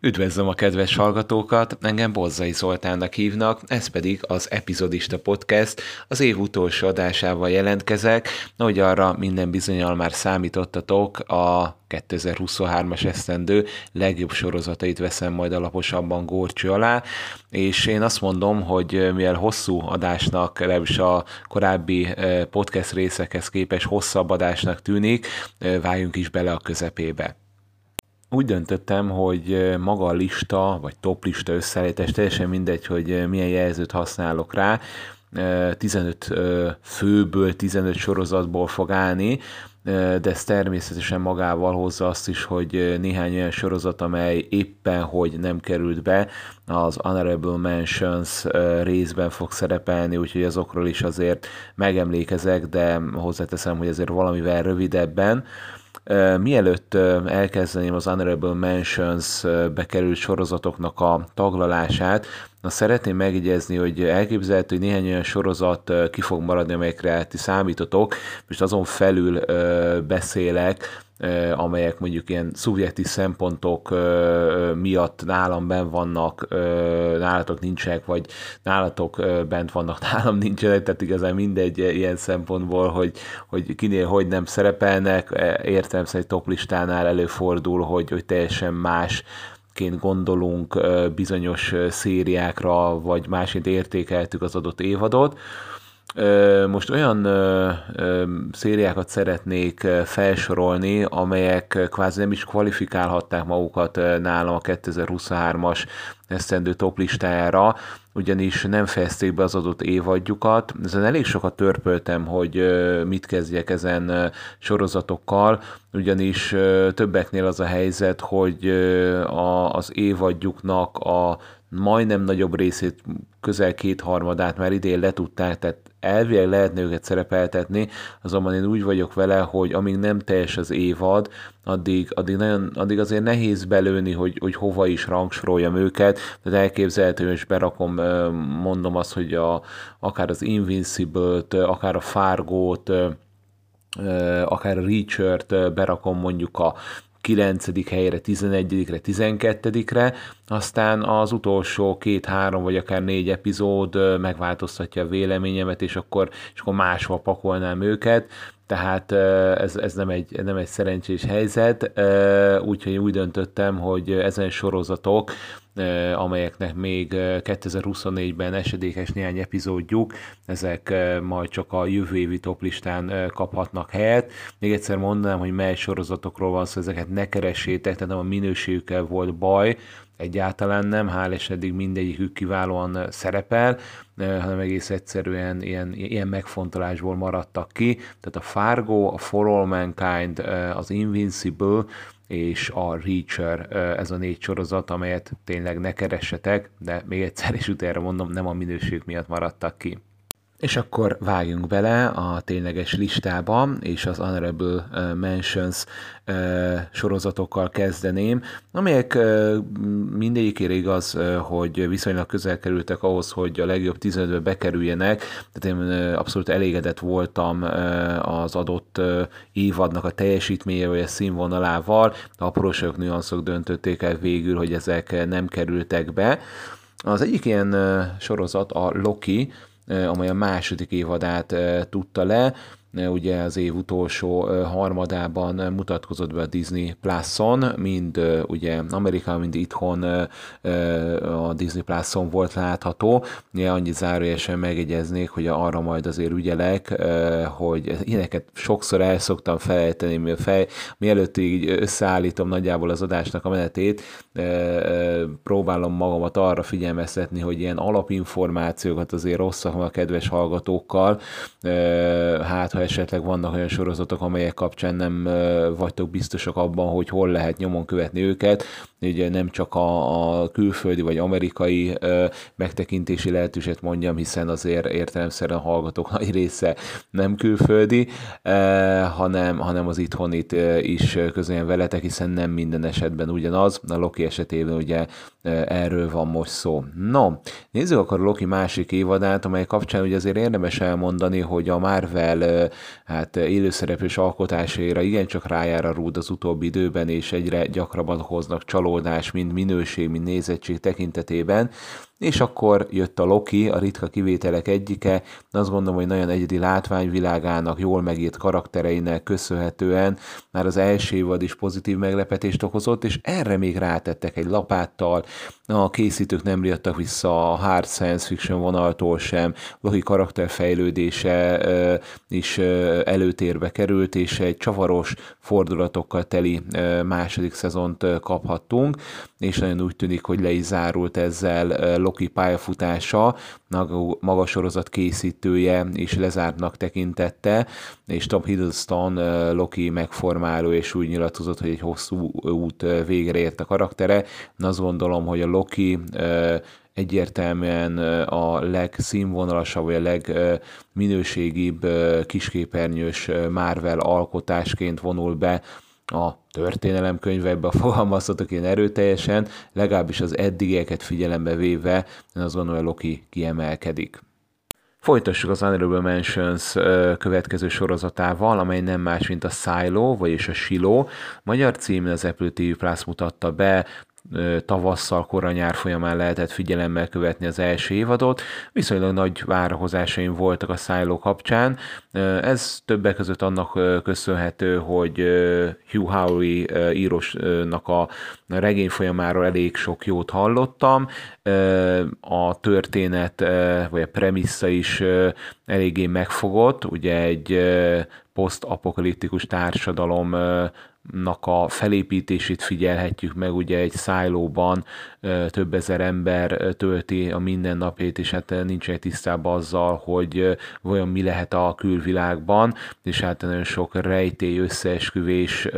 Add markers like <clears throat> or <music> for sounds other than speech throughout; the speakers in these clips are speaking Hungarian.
Üdvözlöm a kedves hallgatókat, engem Bozzai Zoltánnak hívnak, ez pedig az Epizodista Podcast, az év utolsó adásával jelentkezek, hogy arra minden bizonyal már számítottatok, a 2023-as esztendő legjobb sorozatait veszem majd alaposabban górcső alá, és én azt mondom, hogy mivel hosszú adásnak, legalábbis a korábbi eh, podcast részekhez képest hosszabb adásnak tűnik, eh, váljunk is bele a közepébe úgy döntöttem, hogy maga a lista, vagy top lista összeállítás, teljesen mindegy, hogy milyen jelzőt használok rá, 15 főből, 15 sorozatból fog állni, de ez természetesen magával hozza azt is, hogy néhány olyan sorozat, amely éppen hogy nem került be, az Honorable Mentions részben fog szerepelni, úgyhogy azokról is azért megemlékezek, de hozzáteszem, hogy azért valamivel rövidebben. Mielőtt elkezdeném az Honorable Mentions bekerült sorozatoknak a taglalását, Na szeretném megjegyezni, hogy elképzelhető, hogy néhány olyan sorozat ki fog maradni, amelyekre ti számítotok, most azon felül beszélek, amelyek mondjuk ilyen szubjektív szempontok miatt nálam ben vannak, nálatok nincsenek, vagy nálatok bent vannak, <laughs> nálam nincsenek, tehát igazán mindegy ilyen szempontból, hogy, hogy kinél hogy nem szerepelnek, értem szerint top listánál előfordul, hogy, hogy teljesen más gondolunk bizonyos szériákra, vagy másként értékeltük az adott évadot, most olyan szériákat szeretnék felsorolni, amelyek kvázi nem is kvalifikálhatták magukat nálam a 2023-as esztendő top listájára, ugyanis nem fejezték be az adott évadjukat. Ezen elég sokat törpöltem, hogy mit kezdjek ezen sorozatokkal, ugyanis többeknél az a helyzet, hogy az évadjuknak a majdnem nagyobb részét, közel kétharmadát már idén letudták, tehát elvileg lehetne őket szerepeltetni, azonban én úgy vagyok vele, hogy amíg nem teljes az évad, addig, addig, nagyon, addig azért nehéz belőni, hogy, hogy hova is rangsoroljam őket, tehát elképzelhető, és berakom, mondom azt, hogy a, akár az Invincible-t, akár a Fargo-t, akár a Reacher-t berakom mondjuk a 9. helyre, 11-re, 12-re, aztán az utolsó két-három vagy akár négy epizód megváltoztatja a véleményemet, és akkor, és akkor máshol pakolnám őket, tehát ez, ez nem, egy, nem egy szerencsés helyzet, úgyhogy úgy döntöttem, hogy ezen sorozatok, amelyeknek még 2024-ben esedékes néhány epizódjuk, ezek majd csak a jövő évi toplistán kaphatnak helyet. Még egyszer mondanám, hogy mely sorozatokról van szó, ezeket ne keressétek, tehát nem a minőségükkel volt baj, egyáltalán nem, hál' és eddig mindegyikük kiválóan szerepel, hanem egész egyszerűen ilyen, ilyen megfontolásból maradtak ki. Tehát a Fargo, a For All Mankind, az Invincible és a Reacher, ez a négy sorozat, amelyet tényleg ne keressetek, de még egyszer is utána mondom, nem a minőség miatt maradtak ki. És akkor vágjunk bele a tényleges listába, és az Honorable Mentions sorozatokkal kezdeném, amelyek mindegyikére igaz, hogy viszonylag közel kerültek ahhoz, hogy a legjobb 15-be bekerüljenek, tehát én abszolút elégedett voltam az adott évadnak a teljesítménye vagy a színvonalával, a apróságok, nüanszok döntötték el végül, hogy ezek nem kerültek be. Az egyik ilyen sorozat a Loki, amely a második évadát tudta le, ugye az év utolsó harmadában mutatkozott be a Disney Plus-on, mind ugye Amerikában, mind itthon a Disney Plus-on volt látható. Ugye annyi zárójelesen megegyeznék, hogy arra majd azért ügyelek, hogy ilyeneket sokszor el szoktam felejteni, fej, mielőtt így összeállítom nagyjából az adásnak a menetét, próbálom magamat arra figyelmeztetni, hogy ilyen alapinformációkat azért rosszak a kedves hallgatókkal, hát ha esetleg vannak olyan sorozatok, amelyek kapcsán nem vagytok biztosak abban, hogy hol lehet nyomon követni őket, ugye nem csak a, a külföldi vagy amerikai ö, megtekintési lehetőséget mondjam, hiszen azért értelemszerűen a hallgatók <laughs> nagy része nem külföldi, ö, hanem, hanem az itthonit ö, is közöljen veletek, hiszen nem minden esetben ugyanaz. A Loki esetében ugye ö, erről van most szó. No, nézzük akkor a Loki másik évadát, amely kapcsán ugye azért érdemes elmondani, hogy a Marvel ö, hát élőszereplős alkotásaira igencsak rájár a rúd az utóbbi időben, és egyre gyakrabban hoznak csaló csalódás, mind minőség, mind nézettség tekintetében, és akkor jött a Loki, a ritka kivételek egyike, azt gondolom, hogy nagyon egyedi látványvilágának, jól megírt karaktereinek köszönhetően már az első évad is pozitív meglepetést okozott, és erre még rátettek egy lapáttal, a készítők nem riadtak vissza a hard science fiction vonaltól sem, Loki karakterfejlődése is előtérbe került, és egy csavaros fordulatokkal teli második szezont kaphattunk, és nagyon úgy tűnik, hogy le is zárult ezzel Loki pályafutása, maga sorozat készítője és lezártnak tekintette, és Tom Hiddleston Loki megformáló, és úgy nyilatkozott, hogy egy hosszú út végre ért a karaktere. Azt gondolom, hogy a Loki egyértelműen a legszínvonalasabb, vagy a legminőségibb kisképernyős Marvel alkotásként vonul be a történelemkönyvekben <laughs> fogalmazhatok én erőteljesen, legalábbis az eddigieket figyelembe véve, én azt gondolom, hogy Loki kiemelkedik. Folytassuk az Honorable Mentions következő sorozatával, amely nem más, mint a Silo, vagyis a Silo. Magyar címén az Apple TV Plus mutatta be, tavasszal, kora nyár folyamán lehetett figyelemmel követni az első évadot. Viszonylag nagy várakozásaim voltak a Silo kapcsán. Ez többek között annak köszönhető, hogy Hugh Howley írosnak a regény folyamáról elég sok jót hallottam. A történet, vagy a premissza is eléggé megfogott. Ugye egy posztapokaliptikus társadalom nak a felépítését figyelhetjük meg, ugye egy szájlóban több ezer ember tölti a mindennapét, és hát nincsenek tisztában azzal, hogy vajon mi lehet a külvilágban, és hát nagyon sok rejtély, összeesküvés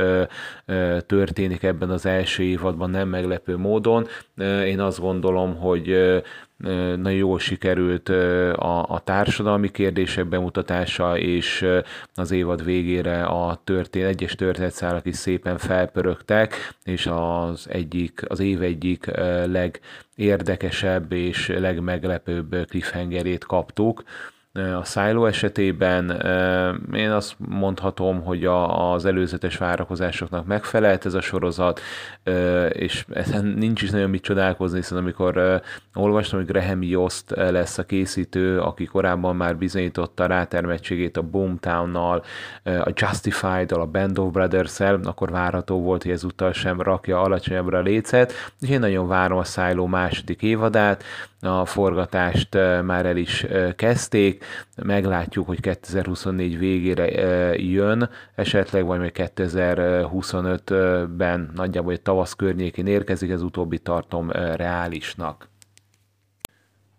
történik ebben az első évadban nem meglepő módon. Én azt gondolom, hogy nagyon jól sikerült a, a társadalmi kérdések bemutatása, és az évad végére a történet, egyes történetszálak is szépen felpörögtek, és az egyik, az év egyik legérdekesebb és legmeglepőbb cliffhangerét kaptuk a Silo esetében én azt mondhatom, hogy a, az előzetes várakozásoknak megfelelt ez a sorozat, és ezen nincs is nagyon mit csodálkozni, hiszen amikor olvastam, hogy Graham Yost lesz a készítő, aki korábban már bizonyította rátermettségét a Boomtown-nal, a Justified-dal, a Band of Brothers-el, akkor várható volt, hogy ezúttal sem rakja alacsonyabbra a lécet, és én nagyon várom a Silo második évadát, a forgatást már el is kezdték, meglátjuk, hogy 2024 végére jön, esetleg vagy majd 2025-ben nagyjából egy tavasz környékén érkezik, ez utóbbi tartom reálisnak.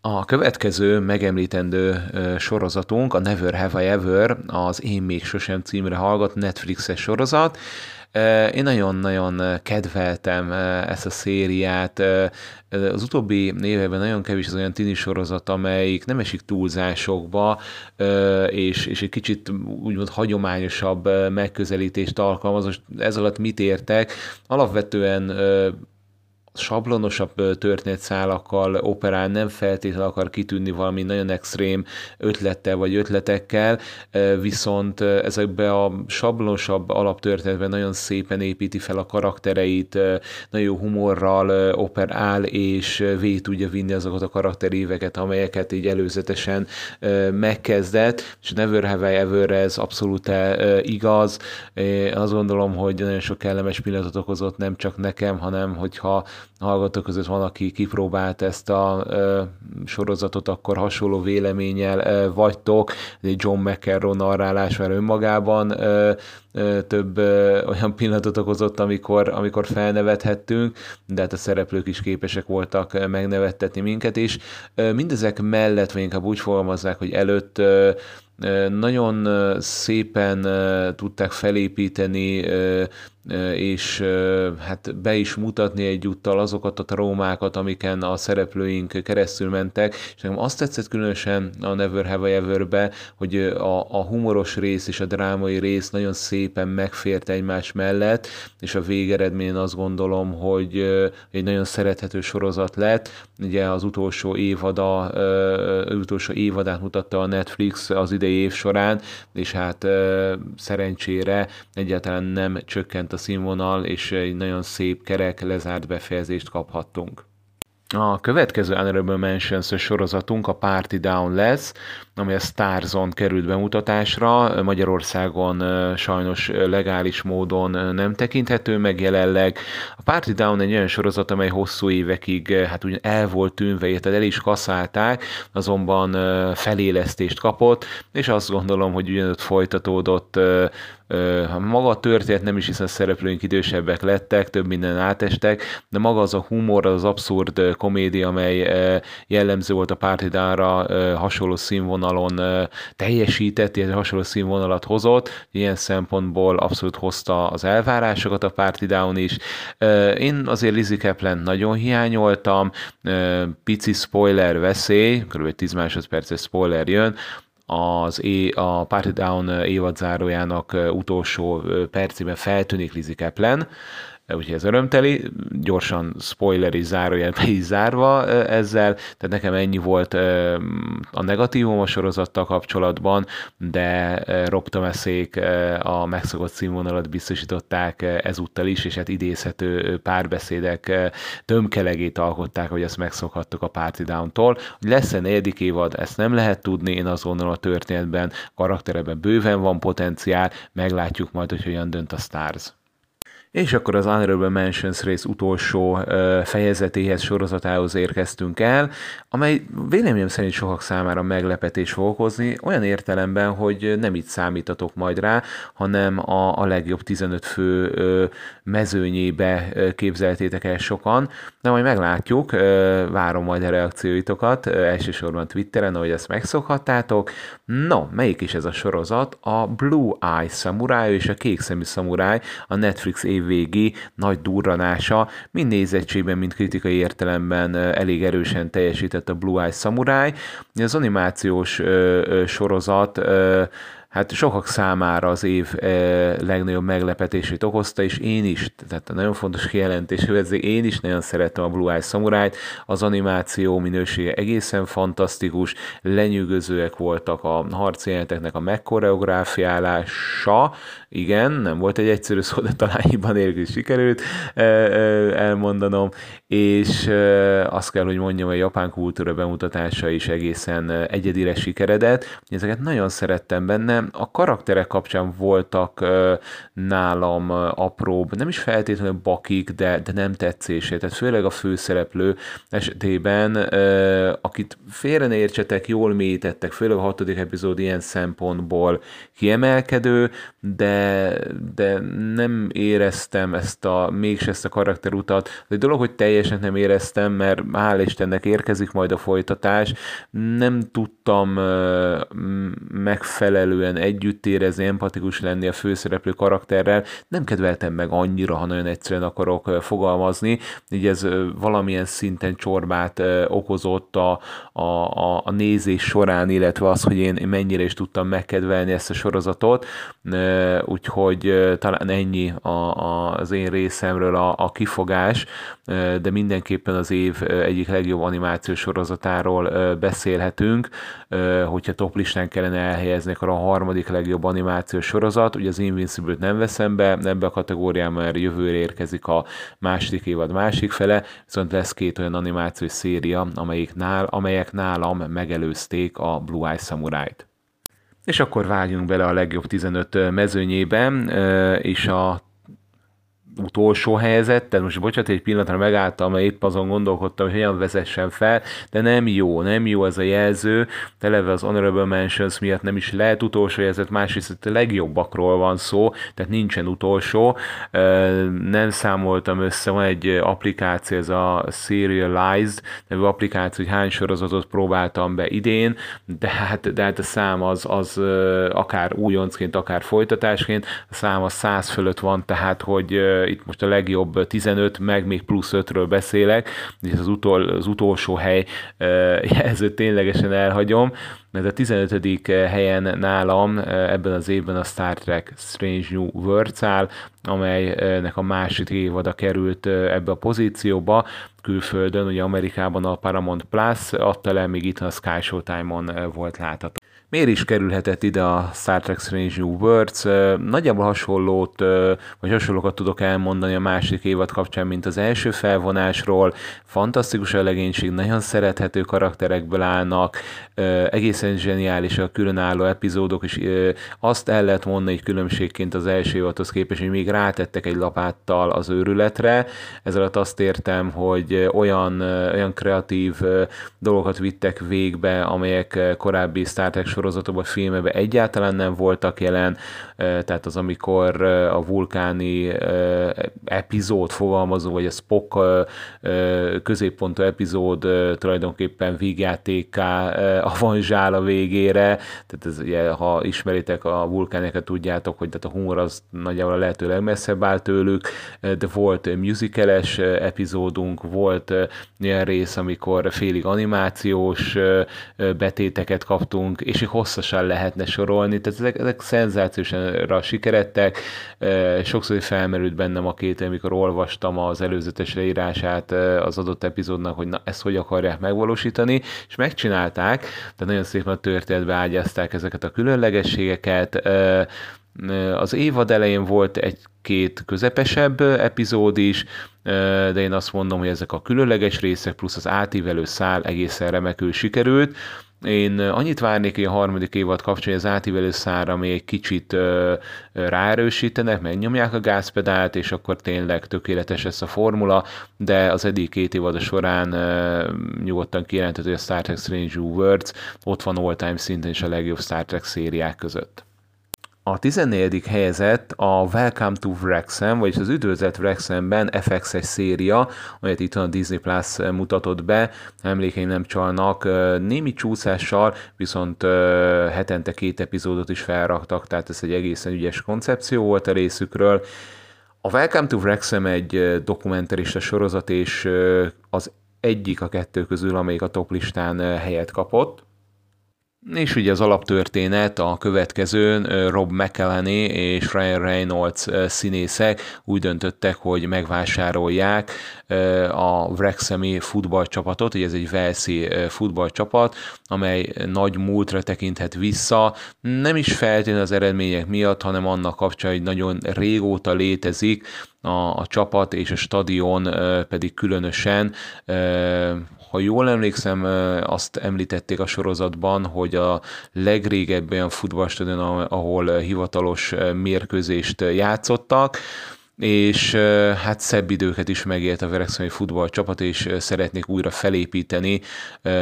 A következő megemlítendő sorozatunk a Never Have I Ever, az Én még sosem címre hallgat Netflixes sorozat. Én nagyon-nagyon kedveltem ezt a szériát. Az utóbbi években nagyon kevés az olyan tini sorozat, amelyik nem esik túlzásokba, és, és egy kicsit úgymond hagyományosabb megközelítést alkalmaz. Most ez alatt mit értek? Alapvetően sablonosabb történetszálakkal operál, nem feltétlenül akar kitűnni valami nagyon extrém ötlettel vagy ötletekkel, viszont ezekbe a sablonosabb alaptörténetben nagyon szépen építi fel a karaktereit, nagyon humorral operál, és végig tudja vinni azokat a karakteréveket, amelyeket így előzetesen megkezdett, és Never Have I Ever ez abszolút igaz. Én azt gondolom, hogy nagyon sok kellemes pillanatot okozott nem csak nekem, hanem hogyha hallgatók között van, aki kipróbált ezt a ö, sorozatot, akkor hasonló véleménnyel ö, vagytok. John McEnroe narrálás már önmagában ö, ö, több ö, olyan pillanatot okozott, amikor, amikor felnevethettünk, de hát a szereplők is képesek voltak megnevettetni minket is. Ö, mindezek mellett, vagy inkább úgy fogalmazzák, hogy előtt ö, nagyon szépen tudták felépíteni és hát be is mutatni egyúttal azokat a traumákat, amiken a szereplőink keresztül mentek, és nekem azt tetszett különösen a Never Have I Ever-be, hogy a, a humoros rész és a drámai rész nagyon szép szépen megfért egymás mellett, és a végeredmény azt gondolom, hogy egy nagyon szerethető sorozat lett. Ugye az utolsó évada, utolsó évadát mutatta a Netflix az idei év során, és hát szerencsére egyáltalán nem csökkent a színvonal, és egy nagyon szép kerek lezárt befejezést kaphattunk. A következő Honorable Mentions sorozatunk a Party Down lesz, ami a Starzon került bemutatásra. Magyarországon sajnos legális módon nem tekinthető meg jelenleg. A Party Down egy olyan sorozat, amely hosszú évekig hát ugye el volt tűnve, tehát el is kaszálták, azonban felélesztést kapott, és azt gondolom, hogy ugyanott folytatódott maga a történet nem is hiszen a szereplőink idősebbek lettek, több minden átestek, de maga az a humor, az abszurd komédia, amely jellemző volt a pártidára, hasonló színvonalon teljesített, illetve hasonló színvonalat hozott, ilyen szempontból abszolút hozta az elvárásokat a pártidáon is. Én azért Lizzie Kaplan nagyon hiányoltam, pici spoiler veszély, kb. 10 másodperces spoiler jön, az é, a Party Down évadzárójának utolsó percében feltűnik Lizzie Kaplan, úgyhogy ez örömteli, gyorsan spoiler is zárójelbe is zárva ezzel, tehát nekem ennyi volt a negatívum a sorozattal kapcsolatban, de Rob Thomasék a megszokott színvonalat biztosították ezúttal is, és hát idézhető párbeszédek tömkelegét alkották, hogy ezt megszokhattuk a Party Down-tól. Hogy lesz-e negyedik évad, ezt nem lehet tudni, én azt gondolom a történetben, karaktereben bőven van potenciál, meglátjuk majd, hogy hogyan dönt a Stars. És akkor az Honorable Mentions rész utolsó fejezetéhez, sorozatához érkeztünk el, amely véleményem szerint sokak számára meglepetés fog okozni, olyan értelemben, hogy nem itt számítatok majd rá, hanem a, a legjobb 15 fő mezőnyébe képzeltétek el sokan, de majd meglátjuk, várom majd a reakcióitokat, elsősorban Twitteren, ahogy ezt megszokhattátok. No, melyik is ez a sorozat? A Blue Eye Samurai és a Kék Szemű Samurai, a Netflix év évvégi nagy durranása, mind nézettségben, mind kritikai értelemben elég erősen teljesített a Blue Eye Samurai. Az animációs sorozat hát sokak számára az év legnagyobb meglepetését okozta, és én is, tehát nagyon fontos kijelentés, hogy ezért én is nagyon szerettem a Blue Eye samurai az animáció minősége egészen fantasztikus, lenyűgözőek voltak a harcjeleneteknek a megkoreográfiálása, igen, nem volt egy egyszerű <laughs> szó, de talán hiba nélkül sikerült elmondanom, és azt kell, hogy mondjam, a japán kultúra bemutatása is egészen egyedire sikeredett. Ezeket nagyon szerettem benne, a karakterek kapcsán voltak nálam apróbb, nem is feltétlenül bakik, de, de nem tetszésé. Tehát főleg a főszereplő esetében, akit félre ne értsetek, jól mélyítettek, főleg a hatodik epizód ilyen szempontból kiemelkedő, de, de nem éreztem ezt a, mégse ezt a karakterutat. Egy dolog, hogy teljesen nem éreztem, mert hál' Istennek érkezik majd a folytatás, nem tudtam megfelelően együtt érezni, empatikus lenni a főszereplő karakterrel, nem kedveltem meg annyira, ha nagyon egyszerűen akarok fogalmazni, így ez valamilyen szinten csorbát okozott a, a, a, a nézés során, illetve az, hogy én mennyire is tudtam megkedvelni ezt a sorozatot, úgyhogy talán ennyi a, a, az én részemről a, a kifogás, de mindenképpen az év egyik legjobb animációs sorozatáról beszélhetünk, hogyha toplistán kellene elhelyezni, akkor a harmadik legjobb animációs sorozat, ugye az Invincible-t nem veszem be ebbe a kategóriában, mert jövőre érkezik a második évad másik fele, viszont lesz két olyan animációs széria, amelyik nál, amelyek nálam megelőzték a Blue Eye Samurai-t. És akkor vágjunk bele a legjobb 15 mezőnyébe, és a utolsó helyzet, tehát most bocsánat, egy pillanatra megálltam, mert épp azon gondolkodtam, hogy hogyan vezessen fel, de nem jó, nem jó az a jelző, eleve az Honorable Mentions miatt nem is lehet utolsó jelzet, másrészt a legjobbakról van szó, tehát nincsen utolsó, nem számoltam össze, van egy applikáció, ez a Serialized nevű applikáció, hogy hány sorozatot próbáltam be idén, de hát, de hát a szám az, az akár újoncként, akár folytatásként, a szám az száz fölött van, tehát hogy itt most a legjobb 15, meg még plusz 5-ről beszélek, és az, utol, az utolsó hely jelzőt ténylegesen elhagyom, mert a 15. helyen nálam ebben az évben a Star Trek Strange New Worlds áll, amelynek a másik évada került ebbe a pozícióba, külföldön, ugye Amerikában a Paramount Plus adta le, még itt a Sky Showtime-on volt látható. Miért is kerülhetett ide a Star Trek Strange New Worlds? Nagyjából hasonlót, vagy hasonlókat tudok elmondani a másik évad kapcsán, mint az első felvonásról. Fantasztikus a legénység, nagyon szerethető karakterekből állnak, egészen zseniális a különálló epizódok, és azt el lehet mondani egy különbségként az első évadhoz képest, hogy még rátettek egy lapáttal az őrületre. Ezzel azt értem, hogy olyan, olyan kreatív dolgokat vittek végbe, amelyek korábbi Star Trek sorozatokban, filmekben egyáltalán nem voltak jelen, tehát az, amikor a vulkáni epizód fogalmazó, vagy a Spock középpontú epizód tulajdonképpen vígjátéká avanzsál a végére, tehát ez, ugye, ha ismeritek a vulkáneket, tudjátok, hogy tehát a humor az nagyjából a lehető legmesszebb áll tőlük, de volt musicales epizódunk, volt ilyen rész, amikor félig animációs betéteket kaptunk, és hosszasan lehetne sorolni, tehát ezek, ezek szenzációsan sikerettek, sokszor felmerült bennem a két, amikor olvastam az előzetes leírását az adott epizódnak, hogy na, ezt hogy akarják megvalósítani, és megcsinálták, tehát nagyon szépen a történetbe ágyazták ezeket a különlegességeket, az évad elején volt egy-két közepesebb epizód is, de én azt mondom, hogy ezek a különleges részek plusz az átívelő szál egészen remekül sikerült. Én annyit várnék hogy a harmadik évad kapcsán, hogy az átívelő szára még egy kicsit ö, ráerősítenek, megnyomják a gázpedált, és akkor tényleg tökéletes lesz a formula, de az eddig két évad során ö, nyugodtan kijelentett, hogy a Star Trek Strange New Worlds ott van all-time szinten is a legjobb Star Trek szériák között. A 14. helyezett a Welcome to Wrexham, vagyis az Üdvözlet Wrexhamben FX-es széria, amelyet itt a Disney Plus mutatott be, emlékeim nem csalnak, némi csúszással, viszont hetente két epizódot is felraktak, tehát ez egy egészen ügyes koncepció volt a részükről. A Welcome to Wrexham egy dokumentarista sorozat, és az egyik a kettő közül, amelyik a top listán helyet kapott. És ugye az alaptörténet a következőn Rob McElhenney és Ryan Reynolds színészek úgy döntöttek, hogy megvásárolják a Wrexhami futballcsapatot, ugye ez egy Velszi futballcsapat, amely nagy múltra tekinthet vissza, nem is feltétlenül az eredmények miatt, hanem annak kapcsán, hogy nagyon régóta létezik, a, a csapat és a stadion pedig különösen. Ha jól emlékszem, azt említették a sorozatban, hogy a legrégebbi olyan futballstadion, ahol hivatalos mérkőzést játszottak, és hát szebb időket is megélt a Verekszoni futballcsapat, és szeretnék újra felépíteni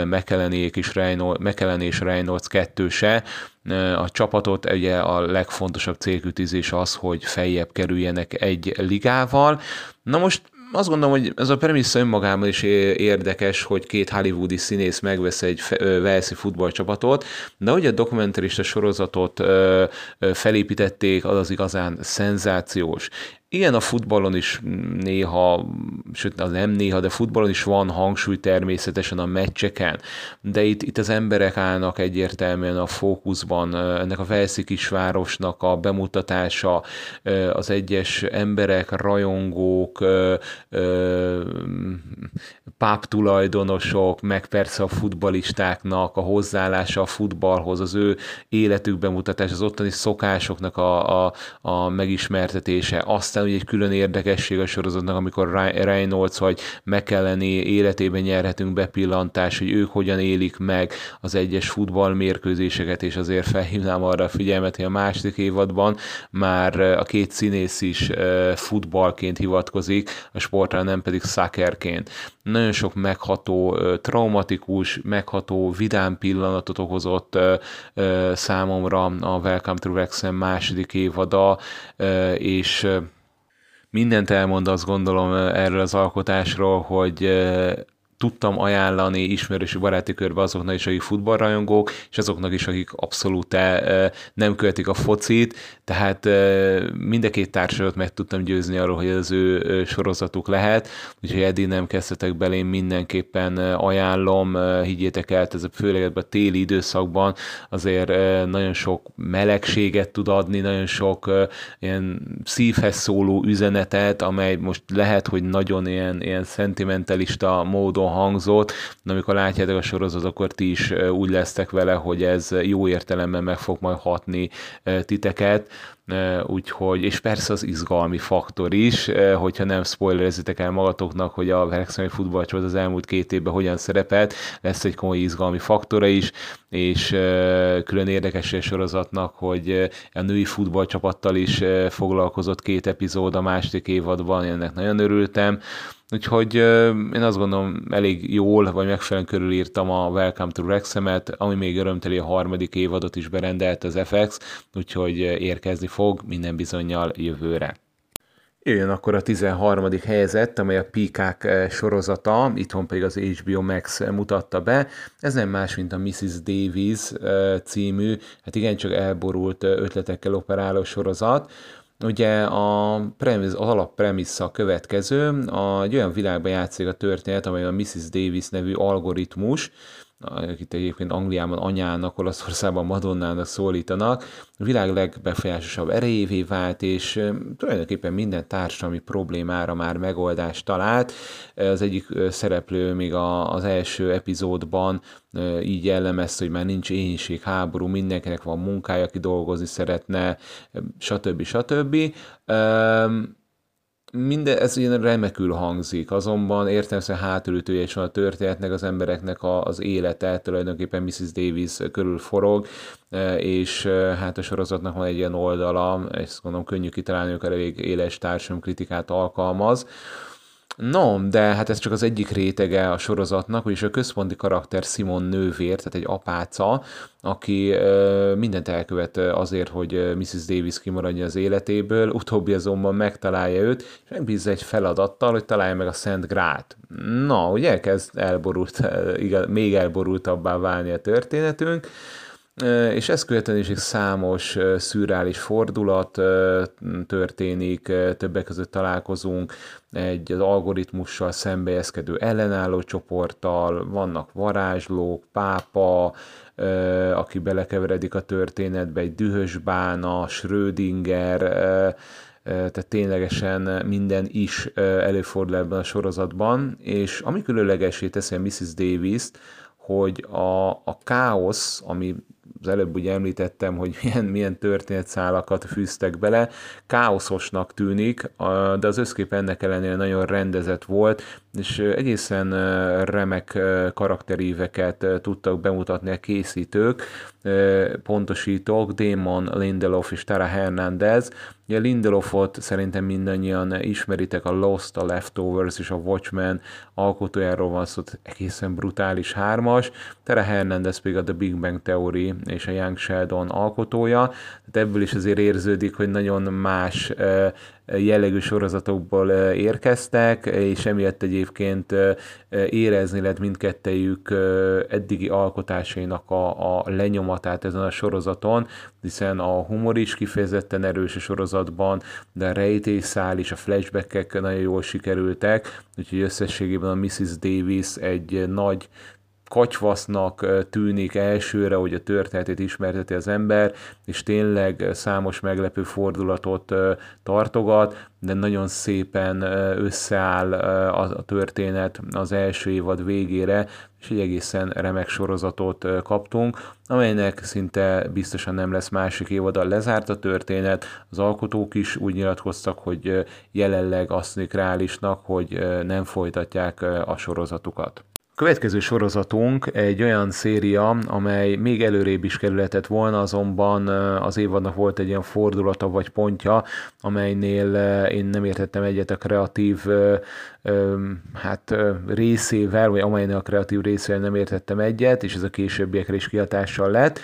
McElhenék és Reynolds, McElhen és Reynolds kettőse. A csapatot ugye a legfontosabb célkütizés az, hogy feljebb kerüljenek egy ligával. Na most azt gondolom, hogy ez a premissza önmagában is érdekes, hogy két hollywoodi színész megvesz egy Velszi futballcsapatot, de hogy a dokumentarista sorozatot felépítették, az az igazán szenzációs. Igen, a futballon is néha, sőt az nem néha, de futballon is van hangsúly természetesen a meccseken, de itt, itt az emberek állnak egyértelműen a fókuszban, ennek a Velszi kisvárosnak a bemutatása, az egyes emberek, rajongók, páptulajdonosok, meg persze a futbalistáknak a hozzáállása a futballhoz, az ő életük bemutatása, az ottani szokásoknak a, a, a megismertetése, aztán aztán ugye egy külön érdekesség a sorozatnak, amikor Reynolds vagy McElhenney életében nyerhetünk bepillantás, hogy ők hogyan élik meg az egyes futballmérkőzéseket, és azért felhívnám arra a figyelmet, hogy a második évadban már a két színész is futballként hivatkozik, a sportra nem pedig szaccerként. Nagyon sok megható, traumatikus, megható, vidám pillanatot okozott számomra a Welcome to Wrexham második évada, és mindent elmond azt gondolom erről az alkotásról, hogy tudtam ajánlani ismerősi baráti körbe azoknak is, akik futballrajongók, és azoknak is, akik abszolút nem követik a focit, tehát mind a két társadalmat meg tudtam győzni arról, hogy ez az ő sorozatuk lehet, úgyhogy eddig nem kezdtetek bele, én mindenképpen ajánlom, higgyétek el, ez a főleg a téli időszakban azért nagyon sok melegséget tud adni, nagyon sok ilyen szívhez szóló üzenetet, amely most lehet, hogy nagyon ilyen, ilyen szentimentalista módon hangzott, de amikor látjátok a sorozat, akkor ti is úgy lesztek vele, hogy ez jó értelemben meg fog majd hatni titeket, úgyhogy, és persze az izgalmi faktor is, hogyha nem spoilerezitek el magatoknak, hogy a Wrexhami futballcsoport az elmúlt két évben hogyan szerepelt, lesz egy komoly izgalmi faktora is, és külön érdekes sorozatnak, hogy a női futballcsapattal is foglalkozott két epizód a második évadban, ennek nagyon örültem, Úgyhogy én azt gondolom elég jól, vagy megfelelően körülírtam a Welcome to Wrexham-et, ami még örömteli a harmadik évadot is berendelt az FX, úgyhogy érkezni fog minden bizonyal jövőre. Jöjjön akkor a 13. helyzet, amely a Pikák sorozata, itthon pedig az HBO Max mutatta be. Ez nem más, mint a Mrs. Davies című, hát igencsak elborult ötletekkel operáló sorozat, Ugye a premisz, az alappremissza következő, a, egy olyan világban játszik a történet, amely a Mrs. Davis nevű algoritmus, akit egyébként Angliában anyának, Olaszországban Madonnának szólítanak, a világ legbefolyásosabb erejévé vált, és tulajdonképpen minden társadalmi problémára már megoldást talált. Az egyik szereplő még az első epizódban így jellemezte, hogy már nincs éhínség, háború, mindenkinek van munkája, aki dolgozni szeretne, stb. stb minden, ez ilyen remekül hangzik, azonban értelmesen hátulütője is van a történetnek, az embereknek a, az élete tulajdonképpen Mrs. Davis körül forog, e, és e, hát a sorozatnak van egy ilyen oldala, ezt gondolom könnyű kitalálni, hogy elég éles társadalomkritikát alkalmaz, No, de hát ez csak az egyik rétege a sorozatnak, vagyis a központi karakter Simon nővér, tehát egy apáca, aki mindent elkövet azért, hogy Mrs. Davis kimaradja az életéből, utóbbi azonban megtalálja őt, és megbízza egy feladattal, hogy találja meg a Szent Grát. Na, ugye elkezd elborult, még elborultabbá válni a történetünk, és ezt követően is számos szürreális fordulat történik, többek között találkozunk egy az algoritmussal szembejeszkedő ellenálló csoporttal, vannak varázslók, pápa, aki belekeveredik a történetbe, egy dühös bána, Schrödinger, tehát ténylegesen minden is előfordul ebben a sorozatban, és ami különlegesé teszi a Mrs. Davis-t, hogy a, a káosz, ami az előbb ugye említettem, hogy <laughs> milyen, milyen történetszálakat fűztek bele, káoszosnak tűnik, de az összkép ennek ellenére nagyon rendezett volt, és egészen remek karakteríveket tudtak bemutatni a készítők, pontosítók, Damon Lindelof és Tara Hernandez. Ugye Lindelofot szerintem mindannyian ismeritek, a Lost, a Leftovers és a Watchmen alkotójáról van szó, egészen brutális hármas. Tara Hernandez pedig a The Big Bang Theory és a Young Sheldon alkotója. Tehát ebből is azért érződik, hogy nagyon más jellegű sorozatokból érkeztek, és emiatt egyébként érezni lehet mindkettejük eddigi alkotásainak a, a lenyomatát ezen a sorozaton, hiszen a humor is kifejezetten erős a sorozatban, de a rejtészál és a flashbackek nagyon jól sikerültek, úgyhogy összességében a Mrs. Davis egy nagy kacsvasznak tűnik elsőre, hogy a történetét ismerteti az ember, és tényleg számos meglepő fordulatot tartogat, de nagyon szépen összeáll a történet az első évad végére, és egy egészen remek sorozatot kaptunk, amelynek szinte biztosan nem lesz másik évada lezárt a történet. Az alkotók is úgy nyilatkoztak, hogy jelenleg azt reálisnak, hogy nem folytatják a sorozatukat. Következő sorozatunk egy olyan széria, amely még előrébb is kerületett volna, azonban az évadnak volt egy ilyen fordulata vagy pontja, amelynél én nem értettem egyet a kreatív hát részével, vagy amelynek a kreatív részével nem értettem egyet, és ez a későbbiekre is kihatással lett.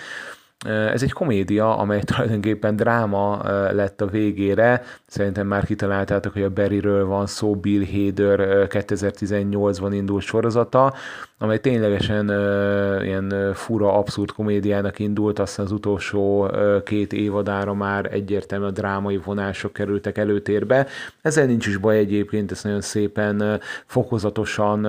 Ez egy komédia, amely <laughs> tulajdonképpen dráma lett a végére. Szerintem már kitaláltátok, hogy a Barryről van szó, Bill Hader 2018-ban indult sorozata, amely ténylegesen ilyen fura, abszurd komédiának indult, aztán az utolsó két évadára már egyértelműen a drámai vonások kerültek előtérbe. Ezzel nincs is baj egyébként, ezt nagyon szépen fokozatosan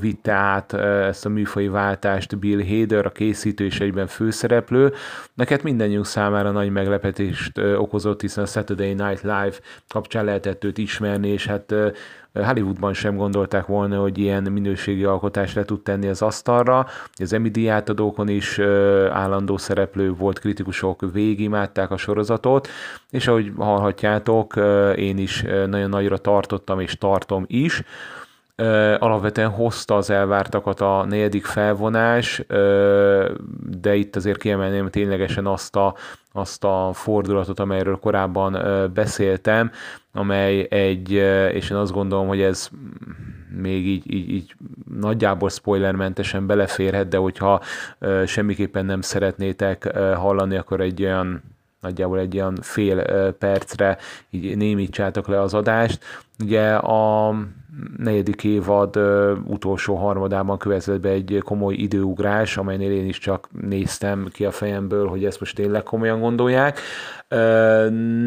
vitte át ezt a műfai váltást Bill Hader, a készítő és egyben főszereplő, Neked mindannyiunk számára nagy meglepetést okozott, hiszen a Saturday Night Live kapcsán lehetett őt ismerni, és hát Hollywoodban sem gondolták volna, hogy ilyen minőségi alkotást le tud tenni az asztalra. Az Emmy díjátadókon is állandó szereplő volt, kritikusok végigimádták a sorozatot, és ahogy hallhatjátok, én is nagyon nagyra tartottam és tartom is alapvetően hozta az elvártakat a negyedik felvonás, de itt azért kiemelném ténylegesen azt a, azt a fordulatot, amelyről korábban beszéltem, amely egy, és én azt gondolom, hogy ez még így, így, így nagyjából spoilermentesen beleférhet, de hogyha semmiképpen nem szeretnétek hallani, akkor egy olyan nagyjából egy olyan fél percre így némítsátok le az adást. Ugye a negyedik évad utolsó harmadában következett be egy komoly időugrás, amelynél én is csak néztem ki a fejemből, hogy ezt most tényleg komolyan gondolják.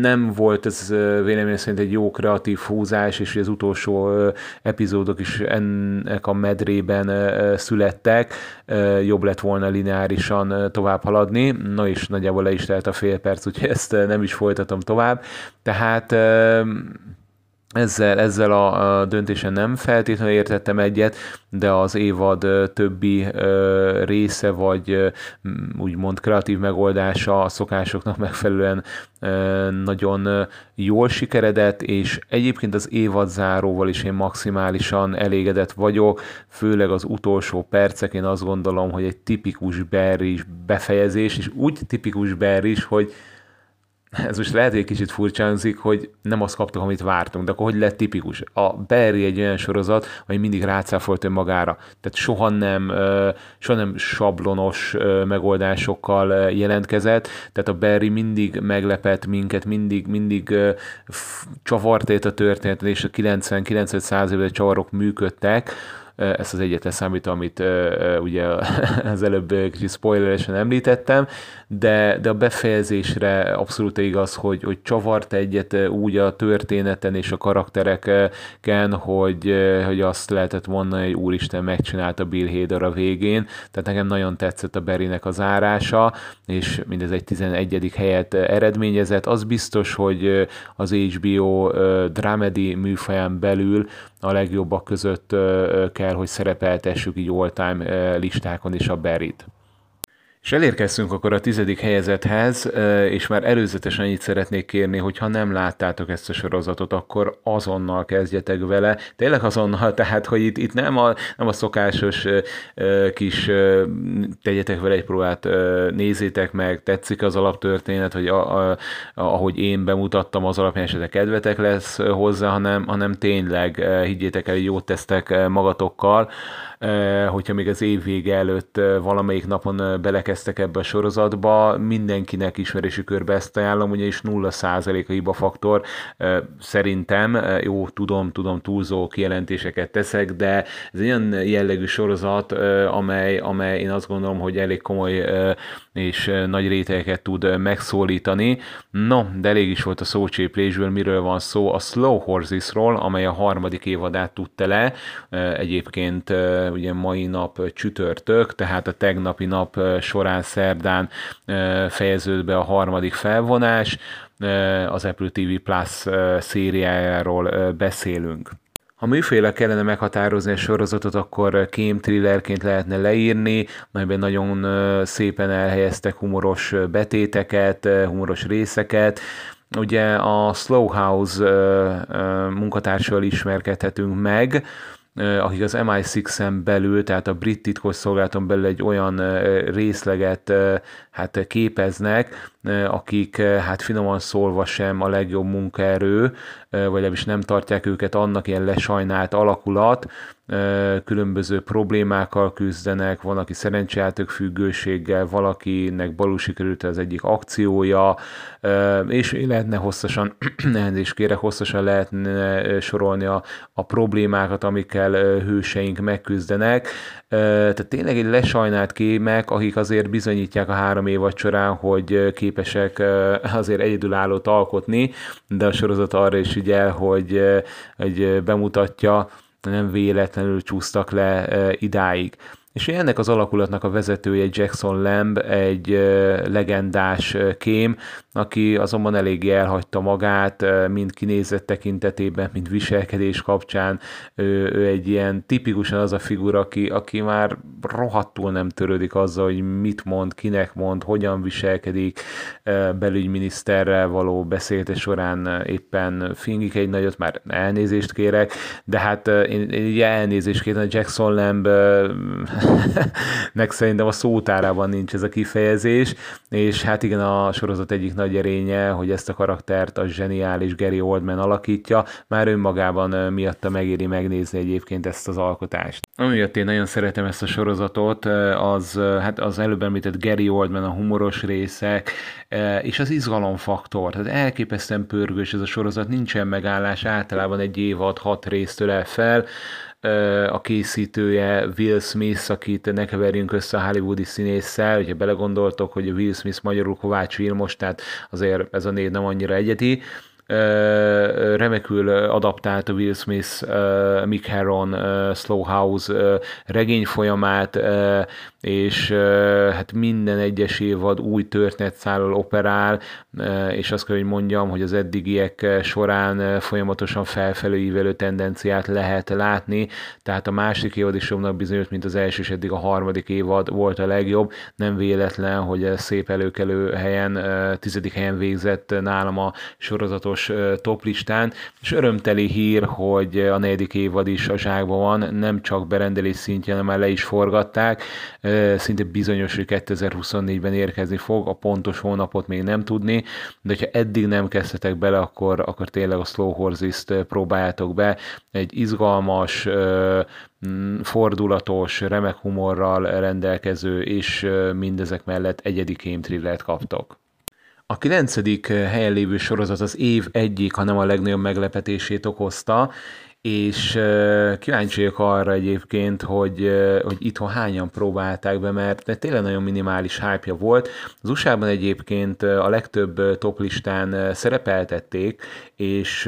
Nem volt ez véleményem szerint egy jó kreatív húzás, és az utolsó epizódok is ennek a medrében születtek. Jobb lett volna lineárisan tovább haladni. Na és nagyjából le is telt a fél perc, úgyhogy ezt nem is folytatom tovább. Tehát ezzel, ezzel a, döntésen nem feltétlenül értettem egyet, de az évad többi része, vagy úgymond kreatív megoldása a szokásoknak megfelelően nagyon jól sikeredett, és egyébként az évad záróval is én maximálisan elégedett vagyok, főleg az utolsó percek, én azt gondolom, hogy egy tipikus Barry befejezés, és úgy tipikus Barry hogy ez most lehet, hogy egy kicsit furcsánzik, hogy nem azt kaptuk, amit vártunk, de akkor hogy lett tipikus? A Barry egy olyan sorozat, ami mindig rácáfolt önmagára. Tehát soha nem, soha nem sablonos megoldásokkal jelentkezett, tehát a Barry mindig meglepett minket, mindig, mindig csavart a történetet, és a 90-95 évben csavarok működtek, ezt az egyetlen számít, amit ugye <laughs> az előbb kicsit spoileresen említettem, de, de a befejezésre abszolút igaz, hogy, hogy csavart egyet úgy a történeten és a karaktereken, hogy, hogy azt lehetett mondani, hogy úristen megcsinálta Bill Hader a végén, tehát nekem nagyon tetszett a Berinek az árása, és mindez egy 11. helyet eredményezett. Az biztos, hogy az HBO dramedy műfaján belül a legjobbak között kell, hogy szerepeltessük így all-time listákon is a Berit. És elérkeztünk akkor a tizedik helyezethez, és már előzetesen annyit szeretnék kérni, hogy ha nem láttátok ezt a sorozatot, akkor azonnal kezdjetek vele. Tényleg azonnal, <laughs> tehát, hogy itt, itt nem, a, nem a szokásos kis tegyetek vele egy próbát, nézzétek meg, tetszik az alaptörténet, hogy a, a, ahogy én bemutattam, az alapján esetleg kedvetek lesz hozzá, hanem, hanem tényleg higgyétek el, hogy jót tesztek magatokkal, hogyha még az év vége előtt valamelyik napon belekezdtek ebbe a sorozatba, mindenkinek ismerési körbe ezt ajánlom, ugyanis 0% a hiba faktor. Szerintem, jó, tudom, tudom, túlzó kijelentéseket teszek, de ez egy olyan jellegű sorozat, amely, amely én azt gondolom, hogy elég komoly és nagy rétegeket tud megszólítani. No, de elég is volt a szócséplésből, miről van szó. A Slow Horsesról, amely a harmadik évadát tudta le, egyébként ugye mai nap csütörtök, tehát a tegnapi nap során szerdán fejeződött be a harmadik felvonás, az Apple TV Plus szériájáról beszélünk. Ha műféle kellene meghatározni a sorozatot, akkor kém thrillerként lehetne leírni, melyben nagyon szépen elhelyeztek humoros betéteket, humoros részeket, Ugye a Slow House munkatársal ismerkedhetünk meg, akik az MI6-en belül, tehát a brit titkos szolgálaton belül egy olyan részleget hát képeznek, akik hát finoman szólva sem a legjobb munkaerő, vagy legalábbis nem tartják őket annak ilyen lesajnált alakulat, különböző problémákkal küzdenek, van, aki szerencsejáték függőséggel, valakinek balul sikerült az egyik akciója, és lehetne hosszasan, <clears throat> elnézést kérek, hosszasan lehetne sorolni a, a problémákat, amikkel hőseink megküzdenek. Tehát tényleg egy lesajnált kémek, akik azért bizonyítják a három évad során, hogy képesek azért egyedülállót alkotni, de a sorozat arra is ügyel, hogy, hogy bemutatja, nem véletlenül csúsztak le idáig. És ennek az alakulatnak a vezetője Jackson Lamb, egy legendás kém, aki azonban eléggé elhagyta magát, mind kinézett tekintetében, mind viselkedés kapcsán. Ő, ő egy ilyen tipikusan az a figura, aki, aki már rohadtul nem törődik azzal, hogy mit mond, kinek mond, hogyan viselkedik, belügyminiszterrel való beszélete során éppen fingik egy nagyot, már elnézést kérek, de hát én, én elnézést kérem, Jackson Lamb <laughs> meg szerintem a szótárában nincs ez a kifejezés, és hát igen, a sorozat egyik nagy erénye, hogy ezt a karaktert a zseniális Gary Oldman alakítja, már önmagában miatta megéri megnézni egyébként ezt az alkotást. Amiatt én nagyon szeretem ezt a sorozatot, az, hát az előbb említett Gary Oldman, a humoros részek, és az izgalomfaktor. Tehát elképesztően pörgős ez a sorozat, nincsen megállás, általában egy évad hat résztől el fel, a készítője Will Smith, akit ne keverjünk össze a hollywoodi színésszel, hogyha belegondoltok, hogy Will Smith magyarul Kovács Vilmos, tehát azért ez a név nem annyira egyedi, remekül adaptált a Will Smith Mick Herron Slow House regény folyamát, és hát minden egyes évad új történetszállal operál, és azt kell, hogy mondjam, hogy az eddigiek során folyamatosan felfelőívelő tendenciát lehet látni, tehát a másik évad is jobbnak bizonyult, mint az első, és eddig a harmadik évad volt a legjobb. Nem véletlen, hogy szép előkelő helyen, tizedik helyen végzett nálam a sorozatos toplistán, és örömteli hír, hogy a negyedik évad is a zsákban van, nem csak berendelés szintjén, hanem már le is forgatták, szinte bizonyos, hogy 2024-ben érkezni fog, a pontos hónapot még nem tudni, de ha eddig nem kezdhetek bele, akkor, akkor tényleg a Slow Horses-t próbáljátok be. Egy izgalmas, fordulatos, remek humorral rendelkező, és mindezek mellett egyedi kémtrillert kaptok. A kilencedik helyen lévő sorozat az év egyik, hanem a legnagyobb meglepetését okozta, és kíváncsi arra egyébként, hogy, hogy itthon hányan próbálták be, mert tényleg nagyon minimális hype volt. Az USA-ban egyébként a legtöbb toplistán szerepeltették, és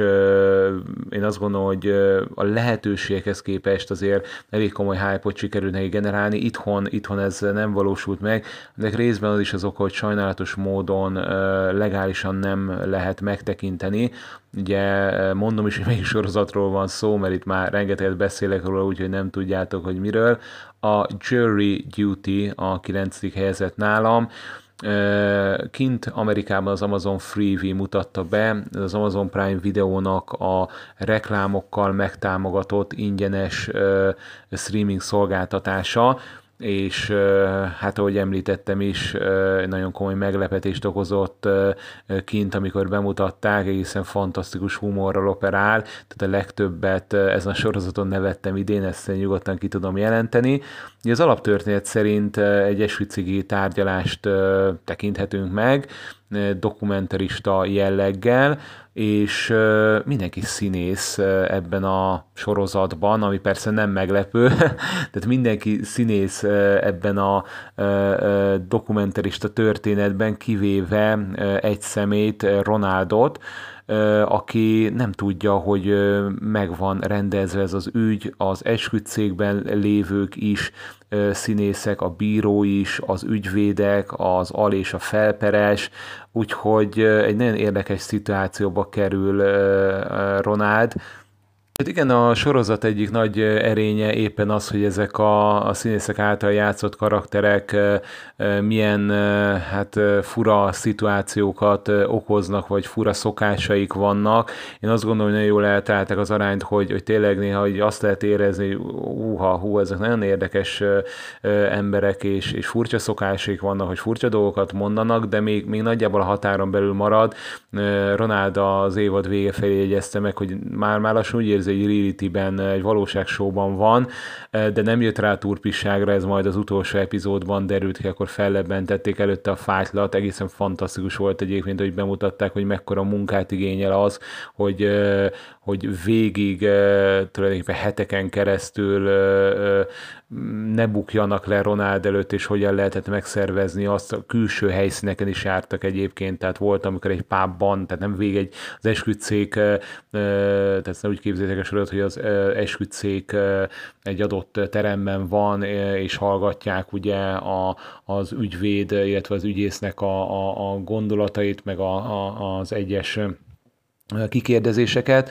én azt gondolom, hogy a lehetőséghez képest azért elég komoly hype-ot sikerült neki generálni. Itthon, itthon ez nem valósult meg, de részben az is az oka, hogy sajnálatos módon legálisan nem lehet megtekinteni. Ugye mondom is, hogy melyik sorozatról van szó, mert itt már rengeteget beszélek róla, úgyhogy nem tudjátok, hogy miről. A Jury Duty a 9. helyezett nálam. Kint Amerikában az Amazon Freevee mutatta be, az Amazon Prime videónak a reklámokkal megtámogatott ingyenes streaming szolgáltatása, és hát ahogy említettem is, nagyon komoly meglepetést okozott kint, amikor bemutatták, egészen fantasztikus humorral operál, tehát a legtöbbet ezen a sorozaton nevettem idén, ezt nyugodtan ki tudom jelenteni. Az alaptörténet szerint egy esvicigi tárgyalást tekinthetünk meg, dokumentarista jelleggel, és mindenki színész ebben a sorozatban, ami persze nem meglepő, <laughs> tehát mindenki színész ebben a dokumentarista történetben, kivéve egy szemét, Ronaldot, aki nem tudja, hogy megvan rendezve ez az ügy, az esküdtszékben lévők is színészek, a bíró is, az ügyvédek, az al és a felperes, úgyhogy egy nagyon érdekes szituációba kerül Ronald, Hát igen, a sorozat egyik nagy erénye éppen az, hogy ezek a, a színészek által játszott karakterek milyen hát fura szituációkat okoznak, vagy fura szokásaik vannak. Én azt gondolom, hogy nagyon jól eltalálták az arányt, hogy, hogy tényleg néha hogy azt lehet érezni, hogy uha, hú, ezek nagyon érdekes emberek, és, és furcsa szokásaik vannak, hogy furcsa dolgokat mondanak, de még, még nagyjából a határon belül marad. Ronald az évad vége felé jegyezte meg, hogy már, már lassan úgy érzi, egy reality-ben, egy valóságshowban van, de nem jött rá turpisságra, ez majd az utolsó epizódban derült ki, akkor fellebbentették előtte a fájtlat, egészen fantasztikus volt egyébként, hogy bemutatták, hogy mekkora munkát igényel az, hogy, hogy végig tulajdonképpen heteken keresztül ne bukjanak le Ronald előtt, és hogyan lehetett megszervezni azt, a külső helyszíneken is jártak egyébként, tehát volt, amikor egy pábban, tehát nem vég egy, az esküdszék, tehát ne úgy képzeljétek a sorot, hogy az esküdszék egy adott teremben van, és hallgatják ugye a, az ügyvéd, illetve az ügyésznek a, a, a gondolatait, meg a, a, az egyes kikérdezéseket,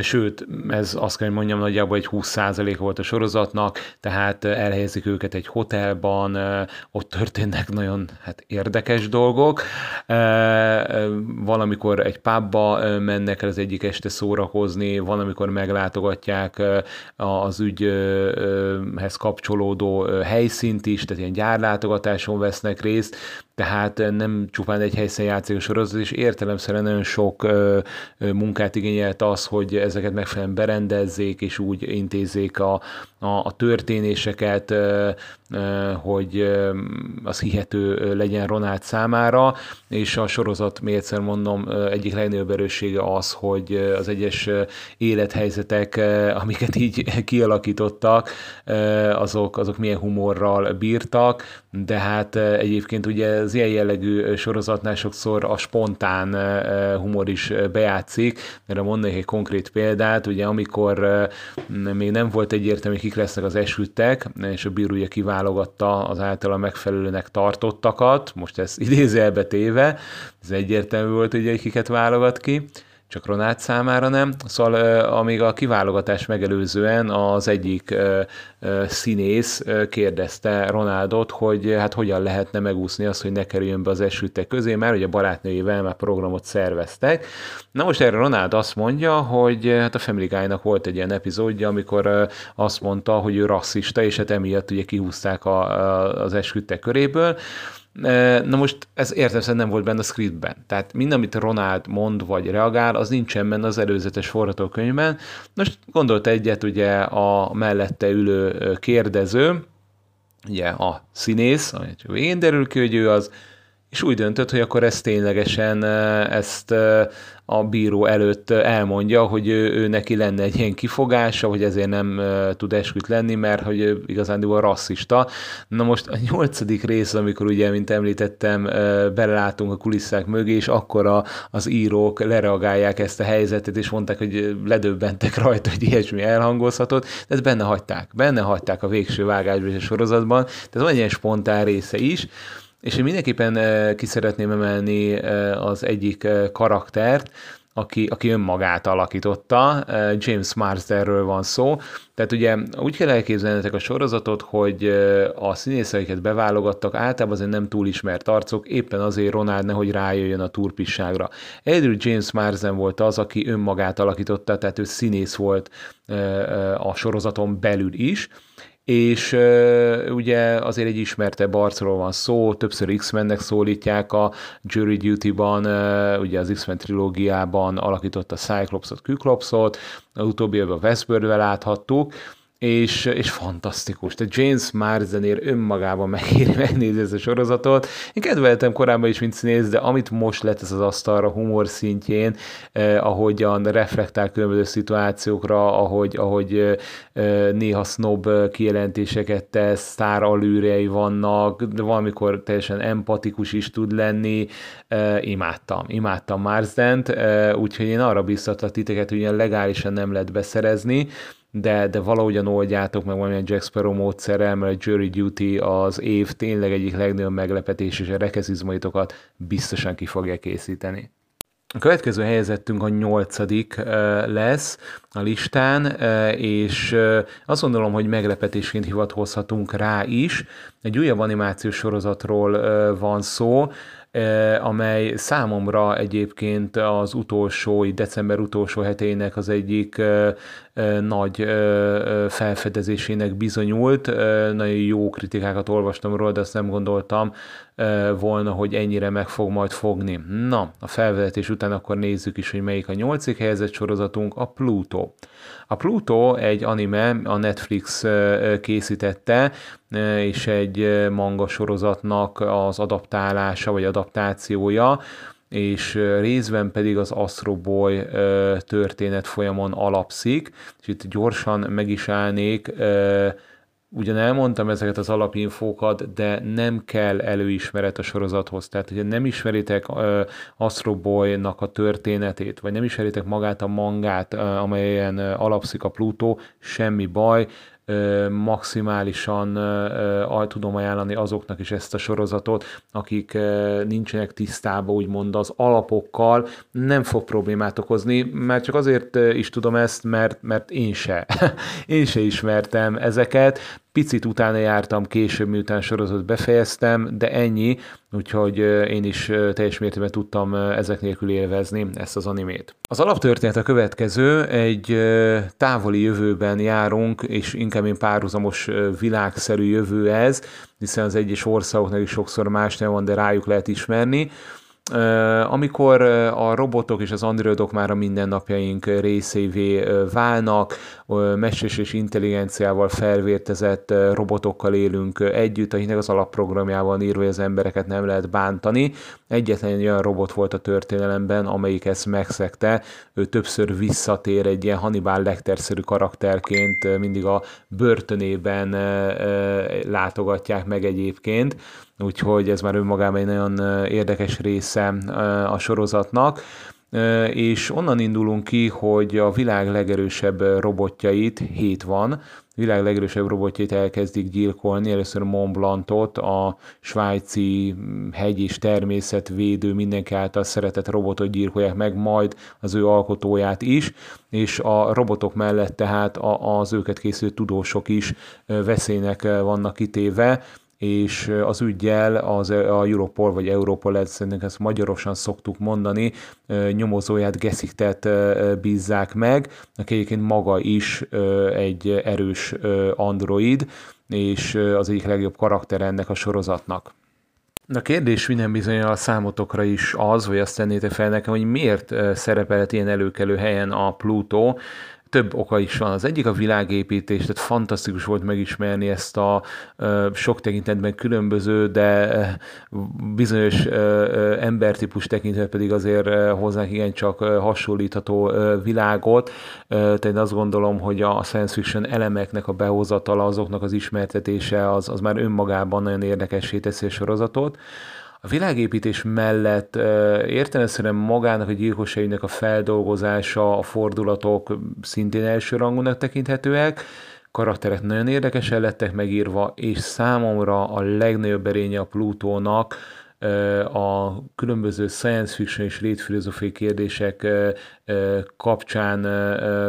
sőt, ez azt kell, hogy mondjam, nagyjából egy 20% volt a sorozatnak, tehát elhelyezik őket egy hotelban, ott történnek nagyon hát, érdekes dolgok. Valamikor egy pubba mennek el az egyik este szórakozni, van, amikor meglátogatják az ügyhez kapcsolódó helyszínt is, tehát ilyen gyárlátogatáson vesznek részt, tehát nem csupán egy helyszínen játszik a sorozat, és értelemszerűen nagyon sok munkát igényelt az, hogy ezeket megfelelően berendezzék, és úgy intézzék a, a, a történéseket, hogy az hihető legyen Ronald számára, és a sorozat, még egyszer mondom, egyik legnagyobb erőssége az, hogy az egyes élethelyzetek, amiket így <laughs> kialakítottak, azok, azok milyen humorral bírtak, de hát egyébként ugye az ilyen jellegű sorozatnál sokszor a spontán humor is bejátszik, mert mondanék egy konkrét példát, ugye amikor még nem volt egyértelmű, kik lesznek az esüttek, és a bírója kiválogatta az általa megfelelőnek tartottakat, most ez <laughs> idézelbe téve, ez egyértelmű volt, hogy kiket válogat ki, csak Ronát számára nem. Szóval amíg a kiválogatás megelőzően az egyik színész kérdezte Ronaldot, hogy hát hogyan lehetne megúszni azt, hogy ne kerüljön be az esőtek közé, mert ugye a barátnőjével már programot szerveztek. Na most erre Ronald azt mondja, hogy hát a Family Guy-nak volt egy ilyen epizódja, amikor azt mondta, hogy ő rasszista, és hát emiatt ugye kihúzták a, az esküdtek köréből. Na most ez értelmesen nem volt benne a scriptben. Tehát minden, amit Ronald mond vagy reagál, az nincsen benne az előzetes forgatókönyvben. Most gondolt egyet ugye a mellette ülő kérdező, ugye a színész, amit végén derül ki, hogy ő az, és úgy döntött, hogy akkor ezt ténylegesen ezt a bíró előtt elmondja, hogy ő, ő neki lenne egy ilyen kifogása, hogy ezért nem tud esküt lenni, mert hogy ő igazán rasszista. Na most a nyolcadik rész, amikor ugye, mint említettem, belelátunk a kulisszák mögé, és akkor a, az írók lereagálják ezt a helyzetet, és mondták, hogy ledöbbentek rajta, hogy ilyesmi elhangozhatott, de ezt benne hagyták. Benne hagyták a végső vágásban és a sorozatban, tehát van egy ilyen spontán része is, és én mindenképpen ki szeretném emelni az egyik karaktert, aki, aki önmagát alakította, James Marsdenről van szó, tehát ugye úgy kell elképzelnetek a sorozatot, hogy a színészeiket beválogattak, általában azért nem túl ismert arcok, éppen azért Ronald nehogy rájöjjön a turpisságra. Egyedül James Marsden volt az, aki önmagát alakította, tehát ő színész volt a sorozaton belül is, és uh, ugye azért egy ismertebb arcról van szó, többször X-Mennek szólítják a Jury Duty-ban, uh, ugye az X-Men trilógiában alakította Cyclopsot, Kyklopsot, a utóbbi a Westworld-vel láthattuk, és, és fantasztikus. Tehát James Marzenér önmagában megéri megnézni ezt a sorozatot. Én kedveltem korábban is, mint színész, de amit most letesz az asztalra humor szintjén, eh, ahogyan reflektál különböző szituációkra, ahogy, ahogy eh, néha snob kijelentéseket tesz, sztár alűrei vannak, de valamikor teljesen empatikus is tud lenni. Eh, imádtam, imádtam Marzdent, eh, úgyhogy én arra biztatlak titeket, hogy ilyen legálisan nem lehet beszerezni, de, de valahogyan oldjátok meg valamilyen Jack Sparrow módszerrel, mert a Jury Duty az év tényleg egyik legnagyobb meglepetés, és a rekezizmaitokat biztosan ki fogja készíteni. A következő helyezettünk a nyolcadik lesz a listán, és azt gondolom, hogy meglepetésként hivatkozhatunk rá is. Egy újabb animációs sorozatról van szó, amely számomra egyébként az utolsó, december utolsó hetének az egyik nagy felfedezésének bizonyult. Nagyon jó kritikákat olvastam róla, de azt nem gondoltam volna, hogy ennyire meg fog majd fogni. Na, a felvezetés után akkor nézzük is, hogy melyik a nyolcik helyezett sorozatunk, a Pluto. A Pluto egy anime, a Netflix készítette, és egy manga sorozatnak az adaptálása vagy adaptációja, és részben pedig az Astro Boy történet folyamon alapszik, és itt gyorsan meg is állnék, ugyan elmondtam ezeket az alapinfókat, de nem kell előismeret a sorozathoz. Tehát, hogyha nem ismeritek uh, Astro Boy-nak a történetét, vagy nem ismeritek magát a mangát, uh, amelyen uh, alapszik a Pluto, semmi baj, maximálisan tudom ajánlani azoknak is ezt a sorozatot, akik nincsenek tisztában úgymond az alapokkal, nem fog problémát okozni, mert csak azért is tudom ezt, mert, mert én se. <laughs> én se ismertem ezeket, picit utána jártam később, miután sorozat befejeztem, de ennyi, úgyhogy én is teljes mértékben tudtam ezek nélkül élvezni ezt az animét. Az alaptörténet a következő, egy távoli jövőben járunk, és inkább én párhuzamos világszerű jövő ez, hiszen az egyes országoknak is sokszor más nem van, de rájuk lehet ismerni. Amikor a robotok és az androidok már a mindennapjaink részévé válnak, meses és intelligenciával felvértezett robotokkal élünk együtt, akinek az alapprogramjával írva, hogy az embereket nem lehet bántani. Egyetlen olyan robot volt a történelemben, amelyik ezt megszegte. Ő többször visszatér egy ilyen Hannibal Lecter-szerű karakterként, mindig a börtönében látogatják meg egyébként úgyhogy ez már önmagában egy nagyon érdekes része a sorozatnak és onnan indulunk ki, hogy a világ legerősebb robotjait, hét van, világ legerősebb robotjait elkezdik gyilkolni, először Mont Blancot, a svájci hegy és természetvédő, mindenki által szeretett robotot gyilkolják meg, majd az ő alkotóját is, és a robotok mellett tehát az őket készülő tudósok is veszélynek vannak kitéve, és az ügyjel az a Europol vagy Europol, szerintem ezt magyarosan szoktuk mondani, nyomozóját Gesziktet bízzák meg, aki egyébként maga is egy erős android, és az egyik legjobb karakter ennek a sorozatnak. A kérdés minden bizony a számotokra is az, vagy azt tennétek fel nekem, hogy miért szerepelt ilyen előkelő helyen a Pluto, több oka is van. Az egyik a világépítés, tehát fantasztikus volt megismerni ezt a sok tekintetben különböző, de bizonyos embertípus tekintet pedig azért hozzánk igencsak hasonlítható világot. Tehát én azt gondolom, hogy a science fiction elemeknek a behozatala, azoknak az ismertetése az, az már önmagában nagyon érdekessé teszi a sorozatot. A világépítés mellett értelemszerűen magának a gyilkosságnak a feldolgozása, a fordulatok szintén elsőrangúnak tekinthetőek, karakterek nagyon érdekesen lettek megírva, és számomra a legnagyobb erénye a Plutónak, a különböző science fiction és létfilozófiai kérdések kapcsán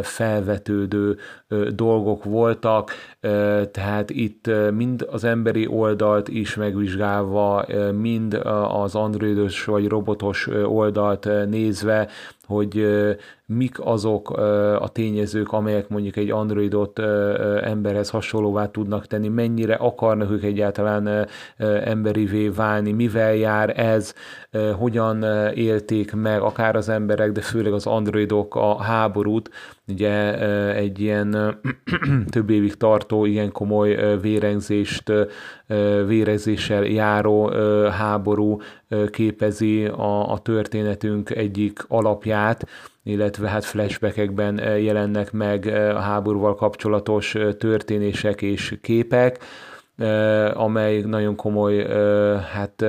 felvetődő dolgok voltak, tehát itt mind az emberi oldalt is megvizsgálva, mind az androidos vagy robotos oldalt nézve, hogy mik azok a tényezők, amelyek mondjuk egy androidot emberhez hasonlóvá tudnak tenni, mennyire akarnak ők egyáltalán emberivé válni, mivel jár ez, hogyan élték meg akár az emberek, de főleg az androidok a háborút, ugye egy ilyen <clears throat> több évig tartó, ilyen komoly vérengzést, vérezéssel járó háború képezi a, a történetünk egyik alapját, illetve hát flashbackekben jelennek meg a háborúval kapcsolatos történések és képek, amely nagyon komoly hát,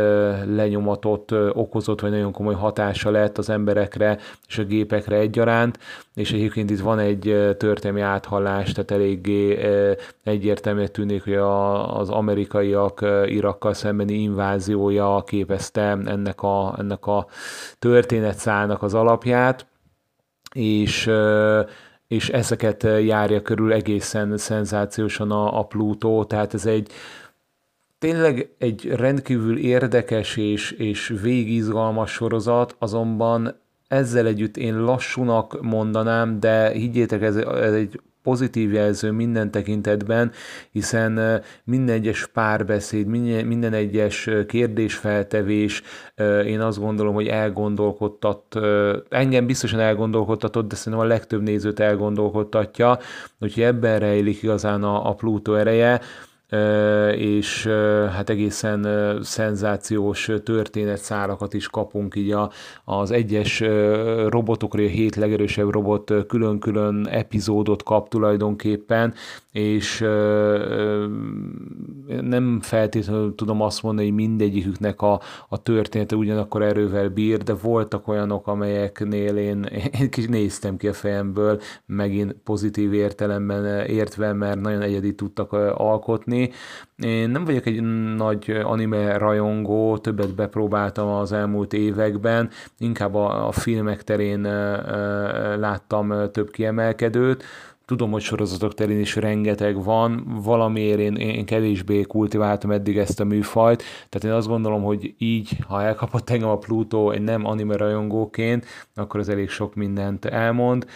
lenyomatot okozott, vagy nagyon komoly hatása lett az emberekre és a gépekre egyaránt, és egyébként itt van egy történelmi áthallás, tehát eléggé egyértelműen tűnik, hogy az amerikaiak Irakkal szembeni inváziója képezte ennek a, ennek a történetszálnak az alapját, és és ezeket járja körül egészen szenzációsan a, a Plutó, tehát ez egy tényleg egy rendkívül érdekes és, és végizgalmas sorozat, azonban ezzel együtt én lassúnak mondanám, de higgyétek, ez, ez egy pozitív jelző minden tekintetben, hiszen minden egyes párbeszéd, minden, egyes kérdésfeltevés, én azt gondolom, hogy elgondolkodtat, engem biztosan elgondolkodtatott, de szerintem a legtöbb nézőt elgondolkodtatja, úgyhogy ebben rejlik igazán a, a Pluto ereje és hát egészen szenzációs történetszálakat is kapunk így a, az egyes robotokra, a hét legerősebb robot külön-külön epizódot kap tulajdonképpen, és nem feltétlenül tudom azt mondani, hogy mindegyiküknek a, a története ugyanakkor erővel bír, de voltak olyanok, amelyeknél én, én kis néztem ki a fejemből, megint pozitív értelemben értve, mert nagyon egyedi tudtak alkotni. Én nem vagyok egy nagy anime rajongó, többet bepróbáltam az elmúlt években, inkább a, a filmek terén láttam több kiemelkedőt, tudom, hogy sorozatok terén is rengeteg van, valamiért én, én kevésbé kultiváltam eddig ezt a műfajt, tehát én azt gondolom, hogy így, ha elkapott engem a Pluto egy nem anime rajongóként, akkor ez elég sok mindent elmond.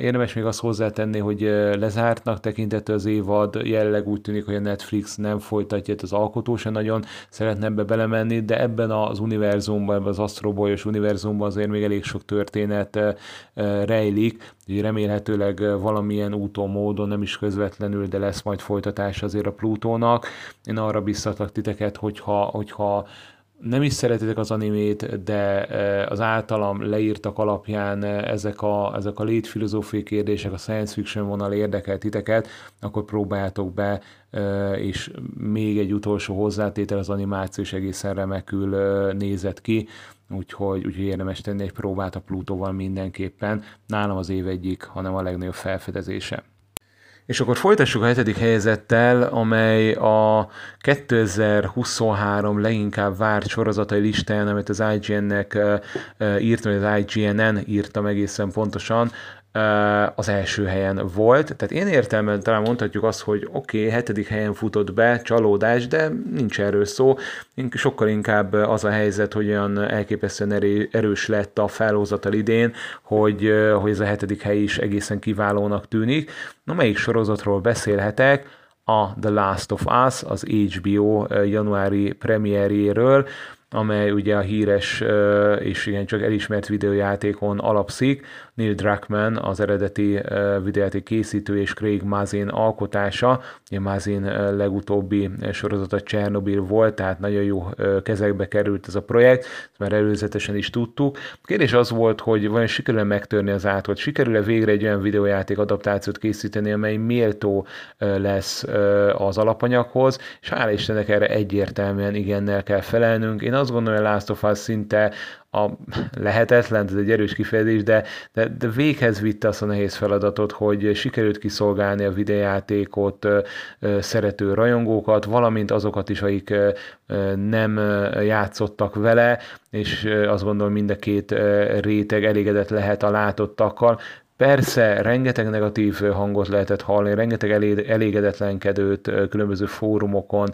Érdemes még azt hozzátenni, hogy lezártnak tekintett az évad, jelenleg úgy tűnik, hogy a Netflix nem folytatja, az alkotó se nagyon szeretne ebbe belemenni, de ebben az univerzumban, ebben az asztrobolyos univerzumban azért még elég sok történet rejlik, így remélhetőleg valamilyen úton, módon, nem is közvetlenül, de lesz majd folytatás azért a Plutónak. Én arra biztatlak titeket, hogyha, hogyha nem is szeretitek az animét, de e, az általam leírtak alapján e, ezek a, ezek a létfilozófiai kérdések, a science fiction vonal érdekel titeket, akkor próbáljátok be, e, és még egy utolsó hozzátétel, az animáció is egészen remekül nézett ki, úgyhogy, úgyhogy érdemes tenni egy próbát a Plutóval mindenképpen. Nálam az év egyik, hanem a legnagyobb felfedezése. És akkor folytassuk a hetedik helyezettel, amely a 2023 leginkább várt sorozatai listáján, amit az IGN-nek írtam, vagy az IGN-en írtam egészen pontosan, az első helyen volt. Tehát én értelmen talán mondhatjuk azt, hogy oké, okay, hetedik helyen futott be, csalódás, de nincs erről szó. Sokkal inkább az a helyzet, hogy olyan elképesztően erős lett a felhozatal idén, hogy, hogy ez a hetedik hely is egészen kiválónak tűnik. Na, melyik sorozatról beszélhetek? A The Last of Us, az HBO januári premierjéről, amely ugye a híres és igen csak elismert videójátékon alapszik, Neil Druckmann, az eredeti videójáték készítő és Craig Mazin alkotása. Ugye Mazin legutóbbi sorozata Csernobyl volt, tehát nagyon jó kezekbe került ez a projekt, ezt már előzetesen is tudtuk. A kérdés az volt, hogy vajon sikerül-e megtörni az átot, sikerül-e végre egy olyan videójáték adaptációt készíteni, amely méltó lesz az alapanyaghoz, és hála Istennek erre egyértelműen igennel kell felelnünk. Én azt gondolom, hogy Last of Us szinte a lehetetlen, ez egy erős kifejezés, de, de, de véghez vitte azt a nehéz feladatot, hogy sikerült kiszolgálni a videjátékot szerető rajongókat, valamint azokat is, akik nem játszottak vele, és azt gondolom mind a két réteg elégedett lehet a látottakkal. Persze, rengeteg negatív hangot lehetett hallani, rengeteg elégedetlenkedőt különböző fórumokon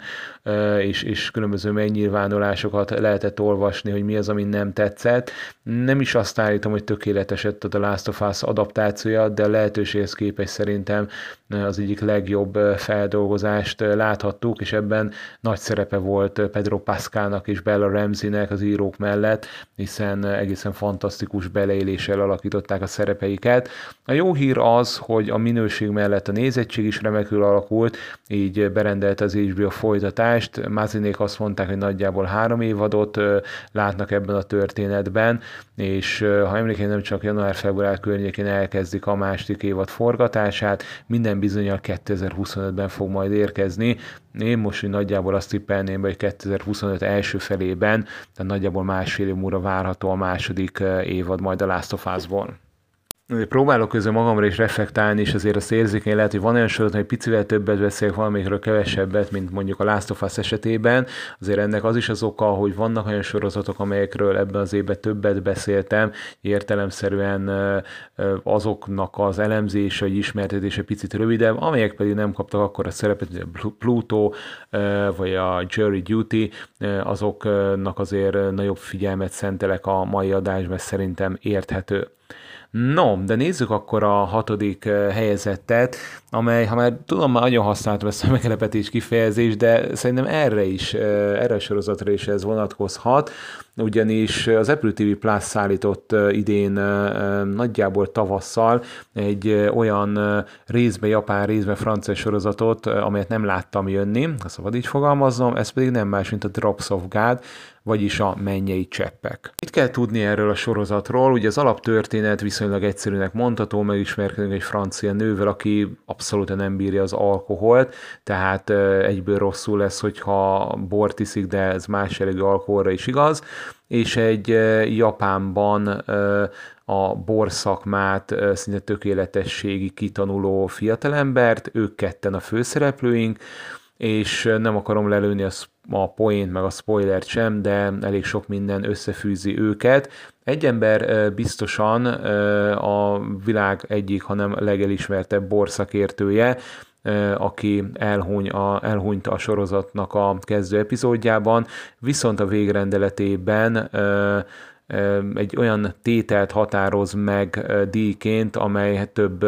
és, és különböző megnyilvánulásokat lehetett olvasni, hogy mi az, ami nem tetszett. Nem is azt állítom, hogy tökéletes a The Last of Us adaptációja, de lehetőséghez képest szerintem az egyik legjobb feldolgozást láthattuk, és ebben nagy szerepe volt Pedro Pascalnak és Bella Ramseynek az írók mellett, hiszen egészen fantasztikus beleéléssel alakították a szerepeiket. A jó hír az, hogy a minőség mellett a nézettség is remekül alakult, így berendelt az HBO folytatást. Mázinék azt mondták, hogy nagyjából három évadot látnak ebben a történetben, és ha emlékeim nem csak január-február környékén elkezdik a második évad forgatását, minden bizonyal 2025-ben fog majd érkezni. Én most hogy nagyjából azt tippelném, hogy 2025 első felében, tehát nagyjából másfél év múlva várható a második évad majd a Last of Us-ból próbálok közben magamra is reflektálni, és azért azt érzékeny lehet, hogy van olyan sorozat, hogy picivel többet beszélek valamikről kevesebbet, mint mondjuk a Last of Us esetében. Azért ennek az is az oka, hogy vannak olyan sorozatok, amelyekről ebben az évben többet beszéltem, értelemszerűen azoknak az elemzése, vagy ismertetése picit rövidebb, amelyek pedig nem kaptak akkor a szerepet, mint a Pluto, vagy a Jury Duty, azoknak azért nagyobb figyelmet szentelek a mai adásban, szerintem érthető. No, de nézzük akkor a hatodik helyezettet, amely, ha már tudom, már nagyon használtam ezt a meglepetés kifejezést, de szerintem erre is, erre a sorozatra is ez vonatkozhat, ugyanis az Apple TV Plus szállított idén nagyjából tavasszal egy olyan részbe japán, részbe francia sorozatot, amelyet nem láttam jönni, ha szabad így fogalmaznom, ez pedig nem más, mint a Drops of God, vagyis a mennyei cseppek. Mit kell tudni erről a sorozatról? Ugye az alaptörténet viszonylag egyszerűnek mondható, megismerkedünk egy francia nővel, aki abszolút nem bírja az alkoholt, tehát egyből rosszul lesz, hogyha bort iszik, de ez más jellegű alkoholra is igaz, és egy Japánban a borszakmát szinte tökéletességi kitanuló fiatalembert, ők ketten a főszereplőink, és nem akarom lelőni a, a poént, meg a spoilert sem, de elég sok minden összefűzi őket. Egy ember biztosan a világ egyik, hanem legelismertebb borszakértője, aki elhuny a, elhunyt a sorozatnak a kezdő epizódjában, viszont a végrendeletében egy olyan tételt határoz meg díjként, amely több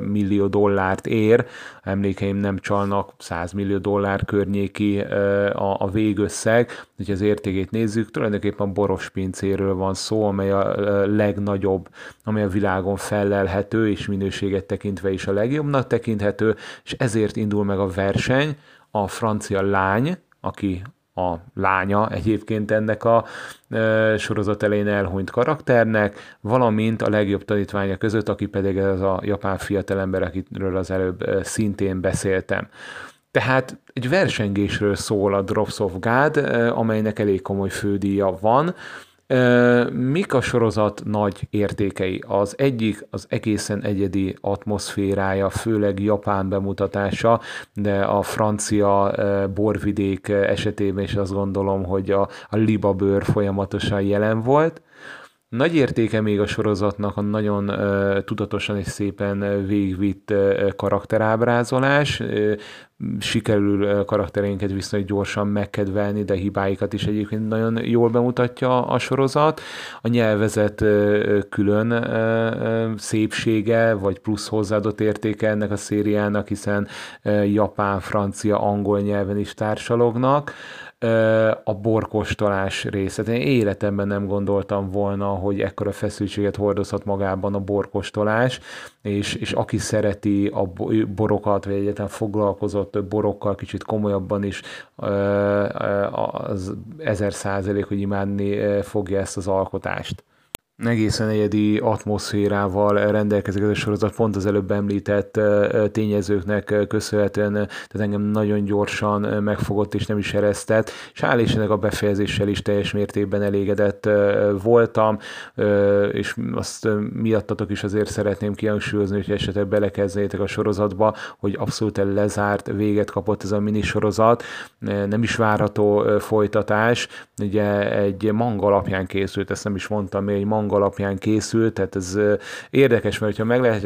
millió dollárt ér. Emlékeim nem csalnak, 100 millió dollár környéki a, a végösszeg. Hogyha az értékét nézzük, tulajdonképpen boros pincéről van szó, amely a legnagyobb, amely a világon fellelhető, és minőséget tekintve is a legjobbnak tekinthető, és ezért indul meg a verseny. A francia lány, aki a lánya egyébként ennek a e, sorozat elején elhunyt karakternek, valamint a legjobb tanítványa között, aki pedig ez a japán fiatalember, akiről az előbb e, szintén beszéltem. Tehát egy versengésről szól a Drops of God, e, amelynek elég komoly fődíja van, Mik a sorozat nagy értékei? Az egyik az egészen egyedi atmoszférája, főleg Japán bemutatása, de a francia borvidék esetében is azt gondolom, hogy a, a libabőr folyamatosan jelen volt. Nagy értéke még a sorozatnak a nagyon uh, tudatosan és szépen végvitt uh, karakterábrázolás. Uh, sikerül karaktereinket viszonylag gyorsan megkedvelni, de hibáikat is egyébként nagyon jól bemutatja a sorozat. A nyelvezet külön szépsége, vagy plusz hozzáadott értéke ennek a szériának, hiszen japán, francia, angol nyelven is társalognak a borkostolás részét. Én életemben nem gondoltam volna, hogy ekkora feszültséget hordozhat magában a borkostolás, és, és aki szereti a borokat, vagy egyáltalán foglalkozott borokkal kicsit komolyabban is, az ezer százalék, hogy imádni fogja ezt az alkotást egészen egyedi atmoszférával rendelkezik ez a sorozat, pont az előbb említett tényezőknek köszönhetően, tehát engem nagyon gyorsan megfogott és nem is eresztett, és hál' Istennek a befejezéssel is teljes mértékben elégedett voltam, és azt miattatok is azért szeretném kihangsúlyozni, hogy esetleg belekezdnétek a sorozatba, hogy abszolút lezárt véget kapott ez a minisorozat, nem is várható folytatás, ugye egy manga alapján készült, ezt nem is mondtam, egy manga hang alapján készült, tehát ez érdekes, mert ha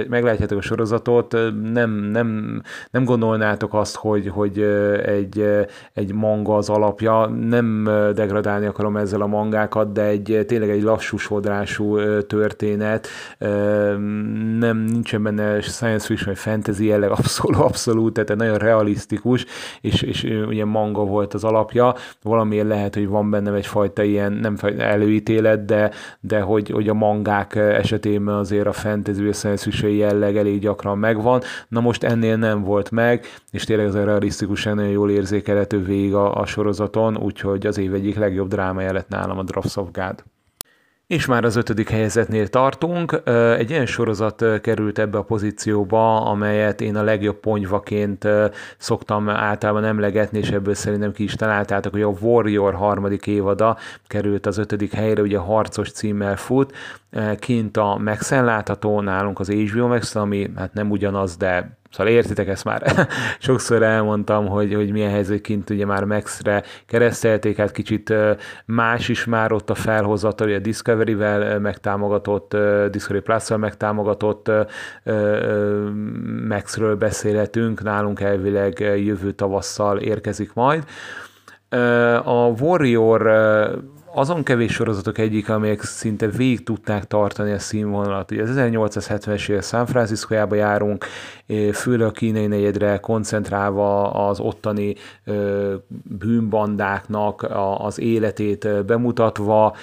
meglátjátok, a sorozatot, nem, nem, nem gondolnátok azt, hogy, hogy egy, egy manga az alapja, nem degradálni akarom ezzel a mangákat, de egy tényleg egy lassú sodrású történet, nem nincsen benne science fiction vagy fantasy jelleg, <laughs> abszolút, abszolút, tehát nagyon realisztikus, és, és ugye manga volt az alapja, valamiért lehet, hogy van benne egyfajta ilyen, nem előítélet, de, de hogy, hogy a mangák esetében azért a fantasy összeesküvői jelleg elég gyakran megvan. Na most ennél nem volt meg, és tényleg ez a realisztikusan nagyon jól érzékelhető végig a, a sorozaton, úgyhogy az év egyik legjobb drámája lett nálam a Drops of God. És már az ötödik helyezetnél tartunk. Egy ilyen sorozat került ebbe a pozícióba, amelyet én a legjobb ponyvaként szoktam általában emlegetni, és ebből szerintem ki is találtátok, hogy a Warrior harmadik évada került az ötödik helyre, ugye harcos címmel fut, kint a max látható, nálunk az HBO Max, ami hát nem ugyanaz, de Szóval értitek ezt már, <laughs> sokszor elmondtam, hogy, hogy milyen helyzet kint ugye már Max-re keresztelték, hát kicsit más is már ott a felhozata, ugye a Discovery-vel megtámogatott, Discovery Plus-val megtámogatott Max-ről beszélhetünk, nálunk elvileg jövő tavasszal érkezik majd. A Warrior azon kevés sorozatok egyik, amelyek szinte végig tudták tartani a színvonalat. Ugye az 1870-es év San francisco járunk, főleg a kínai negyedre koncentrálva az ottani bűnbandáknak az életét bemutatva,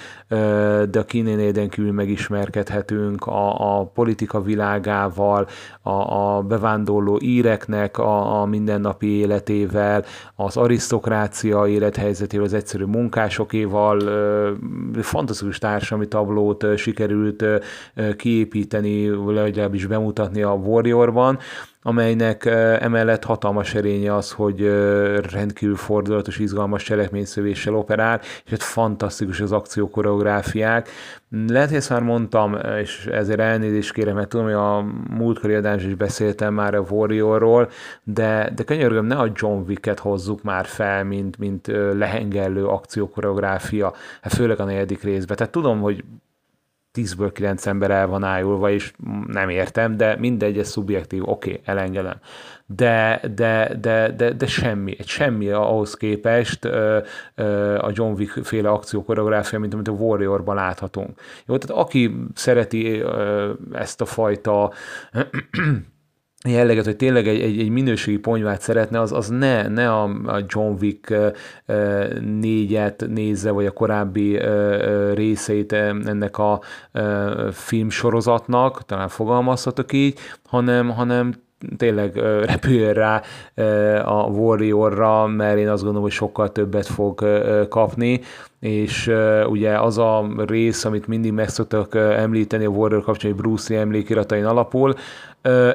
de a kínai negyeden kívül megismerkedhetünk a, a politika világával, a, a bevándorló íreknek a, a mindennapi életével, az arisztokrácia élethelyzetével, az egyszerű munkásokéval, fantasztikus társadalmi tablót sikerült kiépíteni, legalábbis bemutatni a Warriorban, amelynek emellett hatalmas erénye az, hogy rendkívül fordulatos, izgalmas cselekményszövéssel operál, és hát fantasztikus az akciókoreográfiák. Lehet, hogy ezt már mondtam, és ezért elnézést kérem, mert tudom, hogy a múltkori adás is beszéltem már a Warriorról, de, de könyörgöm, ne a John Wick-et hozzuk már fel, mint, mint lehengellő akciókoreográfia, hát főleg a negyedik részben. Tehát tudom, hogy 10-ből 9 ember el van ájulva, és nem értem, de mindegy, ez szubjektív, oké, okay, elengedem. De, de, de, de, de semmi, egy semmi ahhoz képest ö, ö, a John Wick féle akciókoreográfia, mint amit a Warriorban láthatunk. Jó, tehát aki szereti ö, ezt a fajta jelleget, hogy tényleg egy, egy, egy minőségi ponyvát szeretne, az, az ne, ne a, a John Wick négyet nézze, vagy a korábbi részeit ennek a filmsorozatnak, talán fogalmazhatok így, hanem, hanem tényleg repüljön rá a Warriorra, mert én azt gondolom, hogy sokkal többet fog kapni, és ugye az a rész, amit mindig meg szoktak említeni a Warrior kapcsolatban, hogy Bruce Lee emlékiratain alapul,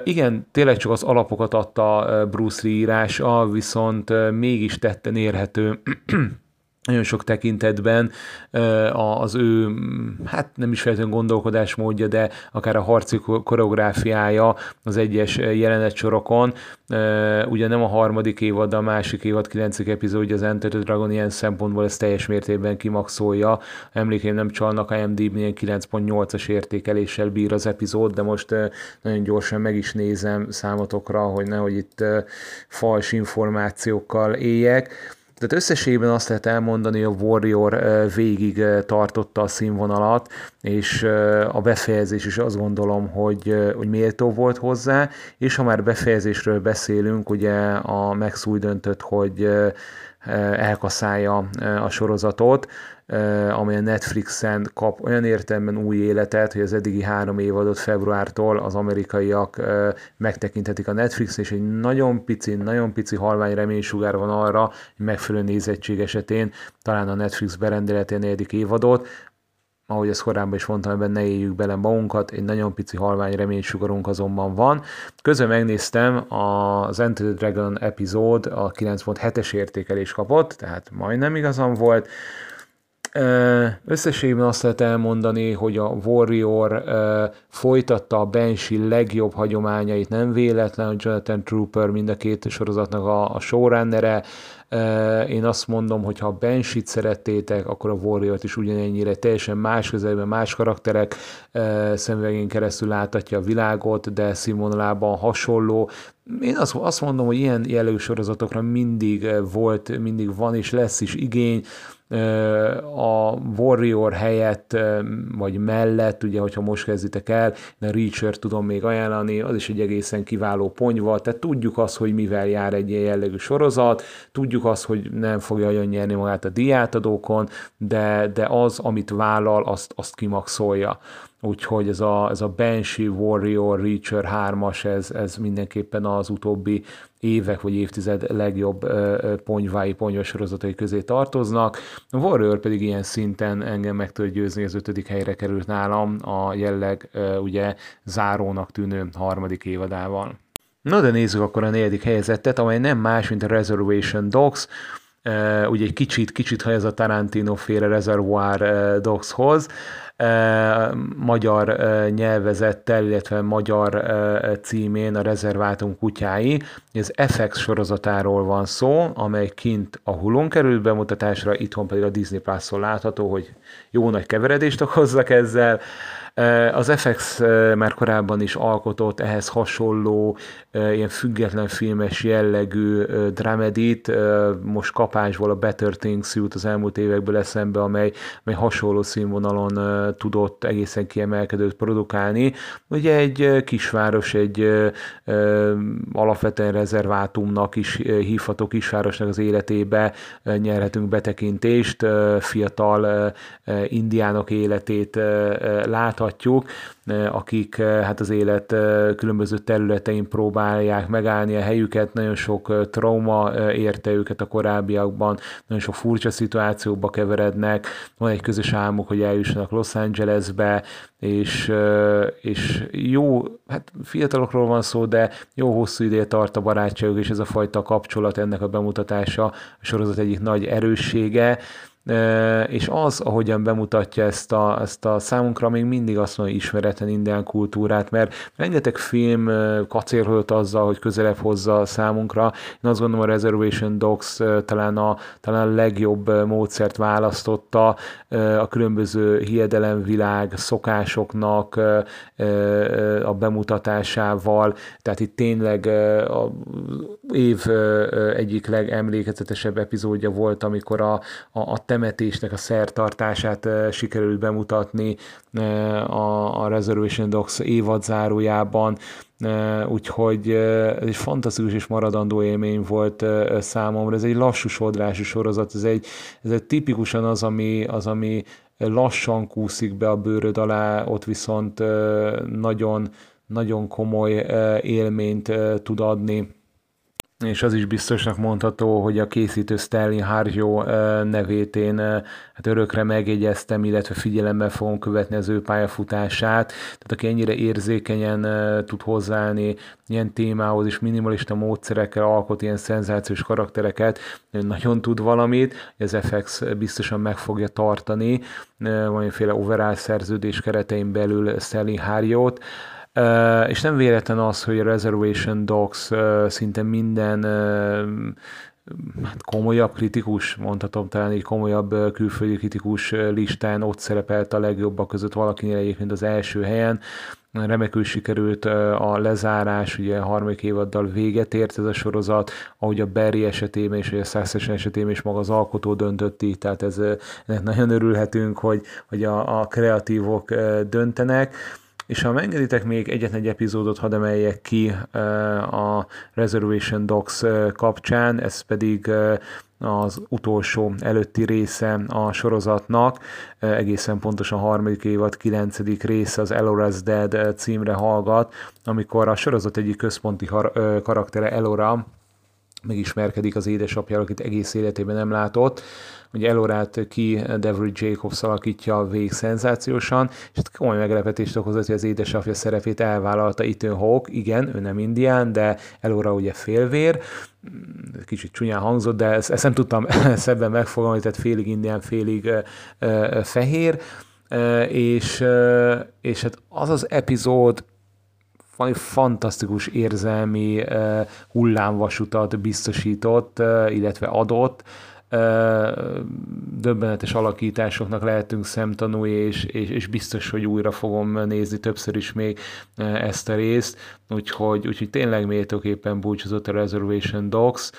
igen, tényleg csak az alapokat adta Bruce Lee írása, viszont mégis tetten érhető nagyon sok tekintetben az ő, hát nem is feltétlenül gondolkodásmódja, de akár a harci koreográfiája az egyes jelenetsorokon, ugye nem a harmadik évad, de a másik évad, kilencik epizódja az Enter the Dragon ilyen szempontból ezt teljes mértékben kimaxolja. Emlékeim nem csalnak, IMDb-n ilyen 9.8-as értékeléssel bír az epizód, de most nagyon gyorsan meg is nézem számotokra, hogy nehogy itt fals információkkal éljek. Tehát összességében azt lehet elmondani, hogy a Warrior végig tartotta a színvonalat, és a befejezés is azt gondolom, hogy, hogy méltó volt hozzá, és ha már befejezésről beszélünk, ugye a Max úgy döntött, hogy elkaszálja a sorozatot, amely a Netflixen kap olyan értelemben új életet, hogy az eddigi három évadot februártól az amerikaiak megtekinthetik a Netflix, és egy nagyon pici, nagyon pici halvány reménysugár van arra, hogy megfelelő nézettség esetén talán a Netflix berendeleti a negyedik évadot, ahogy ezt korábban is mondtam, ebben ne éljük bele magunkat, egy nagyon pici halvány reménysugarunk azonban van. Közben megnéztem, az Enter the Dragon epizód a 9.7-es értékelés kapott, tehát majdnem igazam volt. Összességében azt lehet elmondani, hogy a Warrior folytatta a Banshee legjobb hagyományait, nem véletlen, hogy Jonathan Trooper mind a két sorozatnak a, a showrunnere, én azt mondom, hogy ha a Banshee-t szerettétek, akkor a Warrior-t is ugyanennyire teljesen más közelben, más karakterek szemüvegén keresztül láthatja a világot, de színvonalában hasonló, én azt, azt mondom, hogy ilyen jellegű sorozatokra mindig volt, mindig van és lesz is igény, a Warrior helyett, vagy mellett, ugye, hogyha most kezditek el, a Reacher tudom még ajánlani, az is egy egészen kiváló ponyva, tehát tudjuk azt, hogy mivel jár egy ilyen jellegű sorozat, tudjuk azt, hogy nem fogja olyan nyerni magát a diátadókon, de, de az, amit vállal, azt, azt kimaxolja úgyhogy ez a, ez a Banshee Warrior Reacher 3-as, ez, ez mindenképpen az utóbbi évek vagy évtized legjobb ponyvái, ponyvasorozatai közé tartoznak. A Warrior pedig ilyen szinten engem meg tud győzni, az ötödik helyre került nálam a jelleg ugye zárónak tűnő harmadik évadával. Na de nézzük akkor a negyedik helyezettet, amely nem más, mint a Reservation Dogs, Uh, ugye egy kicsit, kicsit ha ez a Tarantino féle Reservoir uh, Dogshoz, magyar nyelvezettel, illetve magyar címén a Rezervátum kutyái. Ez FX sorozatáról van szó, amely kint a Hulon került bemutatásra, itthon pedig a Disney Plus-on látható, hogy jó nagy keveredést okozzak ezzel. Az FX már korábban is alkotott ehhez hasonló, ilyen független filmes jellegű dramedit, most kapásból a Better Things jut az elmúlt évekből eszembe, amely, amely hasonló színvonalon tudott egészen kiemelkedőt produkálni. Ugye egy kisváros, egy alapvetően rezervátumnak is hívható kisvárosnak az életébe nyerhetünk betekintést, fiatal indiánok életét láthatjuk, láthatjuk, akik hát az élet különböző területein próbálják megállni a helyüket, nagyon sok trauma érte őket a korábbiakban, nagyon sok furcsa szituációkba keverednek, van egy közös álmuk, hogy eljussanak Los Angelesbe, és, és jó, hát fiatalokról van szó, de jó hosszú ideje tart a barátságok, és ez a fajta kapcsolat, ennek a bemutatása a sorozat egyik nagy erőssége, és az, ahogyan bemutatja ezt a, ezt a számunkra még mindig azt mondja, ismeretlen indián kultúrát, mert rengeteg film kacérholt azzal, hogy közelebb hozza számunkra. Én azt gondolom, a Reservation Dogs talán a, talán a legjobb módszert választotta a különböző hiedelemvilág szokásoknak a bemutatásával, tehát itt tényleg a év egyik legemlékezetesebb epizódja volt, amikor a, a, a temetésnek a szertartását sikerült bemutatni a, a Reservation Dogs évad zárójában, úgyhogy ez egy fantasztikus és maradandó élmény volt számomra. Ez egy lassú sodrású sorozat, ez egy, ez egy tipikusan az, ami, az, ami lassan kúszik be a bőröd alá, ott viszont nagyon, nagyon komoly élményt tud adni és az is biztosnak mondható, hogy a készítő Stanley Harjo nevét én hát örökre megjegyeztem, illetve figyelemmel fogom követni az ő pályafutását. Tehát aki ennyire érzékenyen tud hozzáállni ilyen témához, és minimalista módszerekkel alkot ilyen szenzációs karaktereket, nagyon tud valamit, az FX biztosan meg fogja tartani valamiféle overall szerződés keretein belül Stanley Harjot. És nem véletlen az, hogy a Reservation Dogs szinte minden hát komolyabb kritikus, mondhatom talán egy komolyabb külföldi kritikus listán ott szerepelt a legjobbak között valakinél egyébként az első helyen. Remekül sikerült a lezárás, ugye a harmadik évaddal véget ért ez a sorozat, ahogy a Barry esetében és a Succession esetében is maga az alkotó döntött így, tehát ez, nagyon örülhetünk, hogy, hogy a, a kreatívok döntenek. És ha megengeditek, még egyetlen egy epizódot hadd emeljek ki a Reservation Dogs kapcsán, ez pedig az utolsó előtti része a sorozatnak, egészen pontosan a harmadik évad kilencedik része az Elora's Dead címre hallgat, amikor a sorozat egyik központi karaktere Elora megismerkedik az édesapjára, akit egész életében nem látott, hogy Elorát ki Devery Jacobs alakítja végig és hát komoly meglepetést okozott, hogy az édesapja szerepét elvállalta Ethan Hawke, igen, ő nem indián, de Elora ugye félvér, kicsit csúnyán hangzott, de ezt, ezt nem tudtam <laughs> szebben megfogalmazni, tehát félig indián, félig fehér, és, és hát az az epizód, valami fantasztikus érzelmi hullámvasutat biztosított, illetve adott, döbbenetes alakításoknak lehetünk szemtanúi, és, és, és biztos, hogy újra fogom nézni többször is még ezt a részt, úgyhogy, úgyhogy tényleg méltóképpen búcsúzott a Reservation Dogs,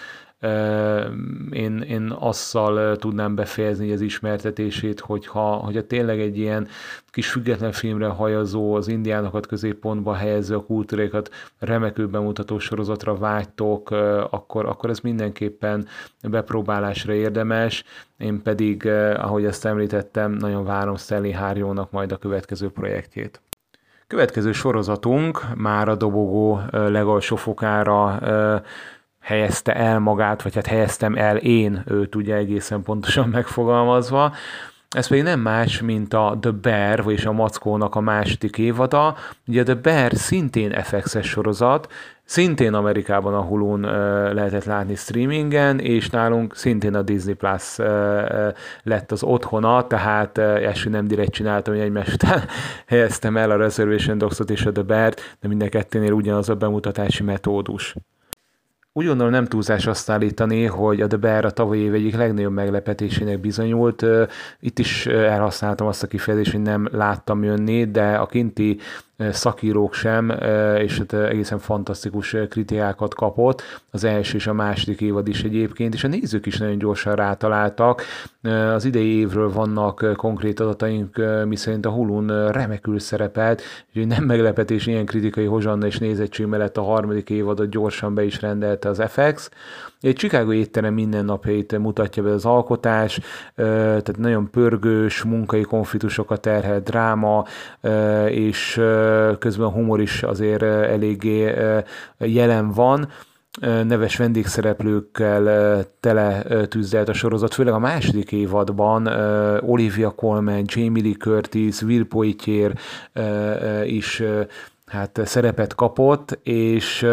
én, én azzal tudnám befejezni az ismertetését, hogyha, hogyha tényleg egy ilyen kis független filmre hajazó, az indiánokat középpontba helyező a kultúrékat remekül bemutató sorozatra vágytok, akkor, akkor ez mindenképpen bepróbálásra érdemes. Én pedig, ahogy ezt említettem, nagyon várom Stanley Harjónak majd a következő projektjét. Következő sorozatunk már a dobogó legalsó fokára helyezte el magát, vagy hát helyeztem el én őt ugye egészen pontosan <laughs> megfogalmazva. Ez pedig nem más, mint a The Bear, vagyis a Mackónak a második évada. Ugye a The Bear szintén FX-es sorozat, szintén Amerikában a Hulun lehetett látni streamingen, és nálunk szintén a Disney Plus lett az otthona, tehát első nem direkt csináltam, hogy egymás után <laughs> helyeztem el a Reservation Dogs-ot és a The Bear-t, de minden kettőnél ugyanaz a bemutatási metódus. Úgy gondolom nem túlzás azt állítani, hogy a The Bear a tavalyi év egyik legnagyobb meglepetésének bizonyult. Itt is elhasználtam azt a kifejezést, hogy nem láttam jönni, de a kinti szakírók sem, és hát egészen fantasztikus kritikákat kapott, az első és a második évad is egyébként, és a nézők is nagyon gyorsan rátaláltak. Az idei évről vannak konkrét adataink, miszerint a Hulun remekül szerepelt, úgyhogy nem meglepetés ilyen kritikai hozsanna és nézettség mellett a harmadik évadot gyorsan be is rendelte az FX. Egy Chicago étterem mindennapjait mutatja be az alkotás, tehát nagyon pörgős, munkai konfliktusokat terhel dráma, és közben a humor is azért eléggé jelen van. Neves vendégszereplőkkel tele tűzdelt a sorozat, főleg a második évadban Olivia Colman, Jamie Lee Curtis, Will Poitier is hát szerepet kapott, és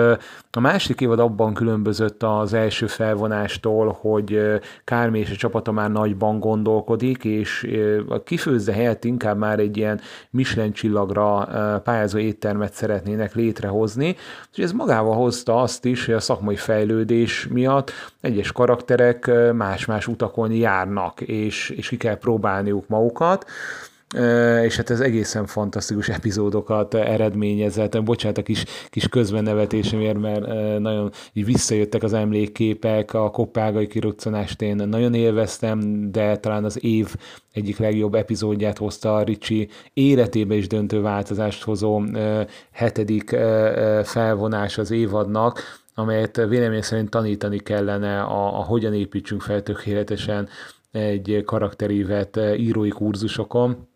a másik évad abban különbözött az első felvonástól, hogy Kármi és a csapata már nagyban gondolkodik, és a kifőzde helyett inkább már egy ilyen Michelin csillagra pályázó éttermet szeretnének létrehozni, és ez magával hozta azt is, hogy a szakmai fejlődés miatt egyes karakterek más-más utakon járnak, és, és ki kell próbálniuk magukat, és hát ez egészen fantasztikus epizódokat eredményezett. Bocsánat a kis, kis közbenevetésemért, mert nagyon így visszajöttek az emlékképek, a koppágai kiroccanást én nagyon élveztem, de talán az év egyik legjobb epizódját hozta a Ricsi életébe is döntő változást hozó hetedik felvonás az évadnak, amelyet vélemény szerint tanítani kellene a, a hogyan építsünk fel tökéletesen egy karakterívet írói kurzusokon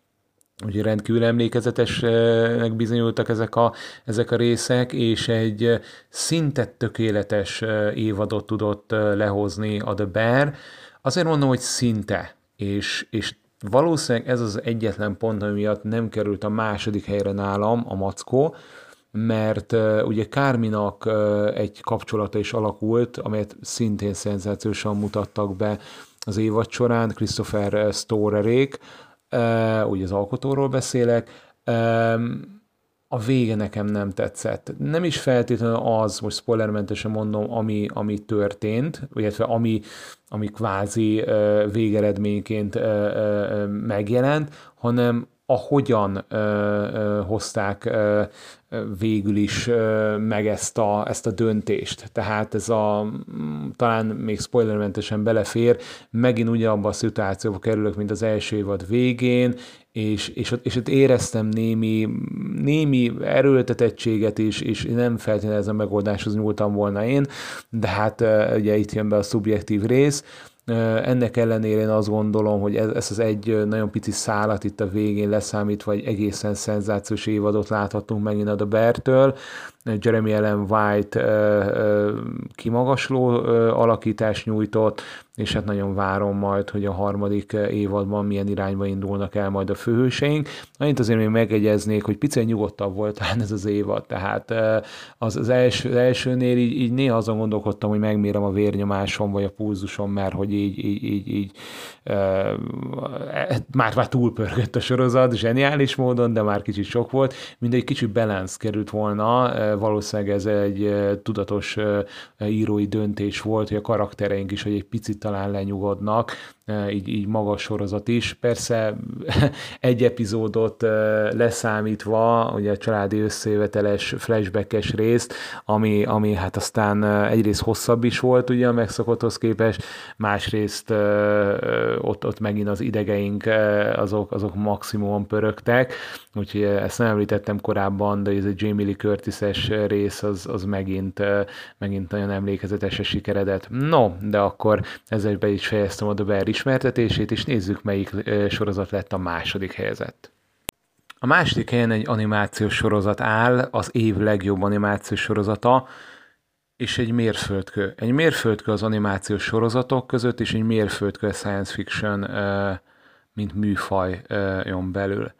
Úgyhogy rendkívül emlékezetesnek bizonyultak ezek a, ezek a részek, és egy szinte tökéletes évadot tudott lehozni a The Bear. Azért mondom, hogy szinte, és, és valószínűleg ez az egyetlen pont, ami miatt nem került a második helyre nálam a Mackó, mert uh, ugye Kárminak uh, egy kapcsolata is alakult, amelyet szintén szenzációsan mutattak be az évad során, Christopher Storerék, úgy az alkotóról beszélek, a vége nekem nem tetszett. Nem is feltétlenül az, most spoilermentesen mondom, ami, ami történt, illetve ami, ami kvázi végeredményként megjelent, hanem a hogyan ö, ö, hozták ö, végül is ö, meg ezt a, ezt a döntést. Tehát ez a, talán még spoilermentesen belefér, megint ugyanabba a szituációba kerülök, mint az első évad végén, és, és, ott, és ott éreztem némi, némi erőltetettséget is, és nem feltétlenül ez a megoldáshoz nyúltam volna én, de hát ugye itt jön be a szubjektív rész, ennek ellenére én azt gondolom, hogy ez, ez az egy nagyon pici szálat itt a végén leszámítva, egy egészen szenzációs évadot láthatunk megint a Bertől. Jeremy Ellen White kimagasló alakítást nyújtott, és hát nagyon várom majd, hogy a harmadik évadban milyen irányba indulnak el majd a főhőseink. Annyit azért még megegyeznék, hogy picit nyugodtabb volt talán ez az évad, tehát az, az, első, az elsőnél így, így néha azon gondolkodtam, hogy megmérem a vérnyomásom vagy a pulzusom, mert hogy így, így, így, így e, már, már túlpörgött a sorozat, zseniális módon, de már kicsit sok volt, mindegy kicsit balance került volna, valószínűleg ez egy tudatos írói döntés volt, hogy a karaktereink is, hogy egy picit talán lenyugodnak, így, így magas sorozat is. Persze <laughs> egy epizódot leszámítva, ugye a családi összejöveteles flashbackes részt, ami, ami hát aztán egyrészt hosszabb is volt ugye a megszokotthoz képest, másrészt ott, ott megint az idegeink azok, azok maximum pörögtek, úgyhogy ezt nem említettem korábban, de ez a Jamie Lee Curtis-es rész az, az megint, megint nagyon emlékezetes sikeredett. No, de akkor ezzel be is fejeztem a The Bear ismertetését, és nézzük, melyik sorozat lett a második helyzet. A második helyen egy animációs sorozat áll, az év legjobb animációs sorozata, és egy mérföldkő. Egy mérföldkő az animációs sorozatok között, és egy mérföldkő a science fiction, mint műfaj jön belül.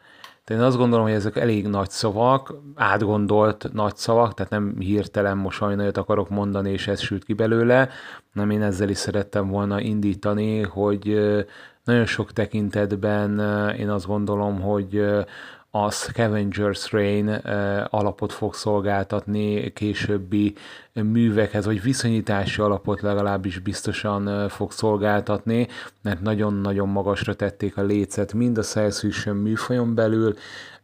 De én azt gondolom, hogy ezek elég nagy szavak, átgondolt nagy szavak, tehát nem hirtelen sajnálat akarok mondani, és ez sült ki belőle, nem én ezzel is szerettem volna indítani, hogy nagyon sok tekintetben én azt gondolom, hogy a Scavengers Rain alapot fog szolgáltatni későbbi művekhez, vagy viszonyítási alapot legalábbis biztosan fog szolgáltatni, mert nagyon-nagyon magasra tették a lécet mind a science fiction műfajon belül,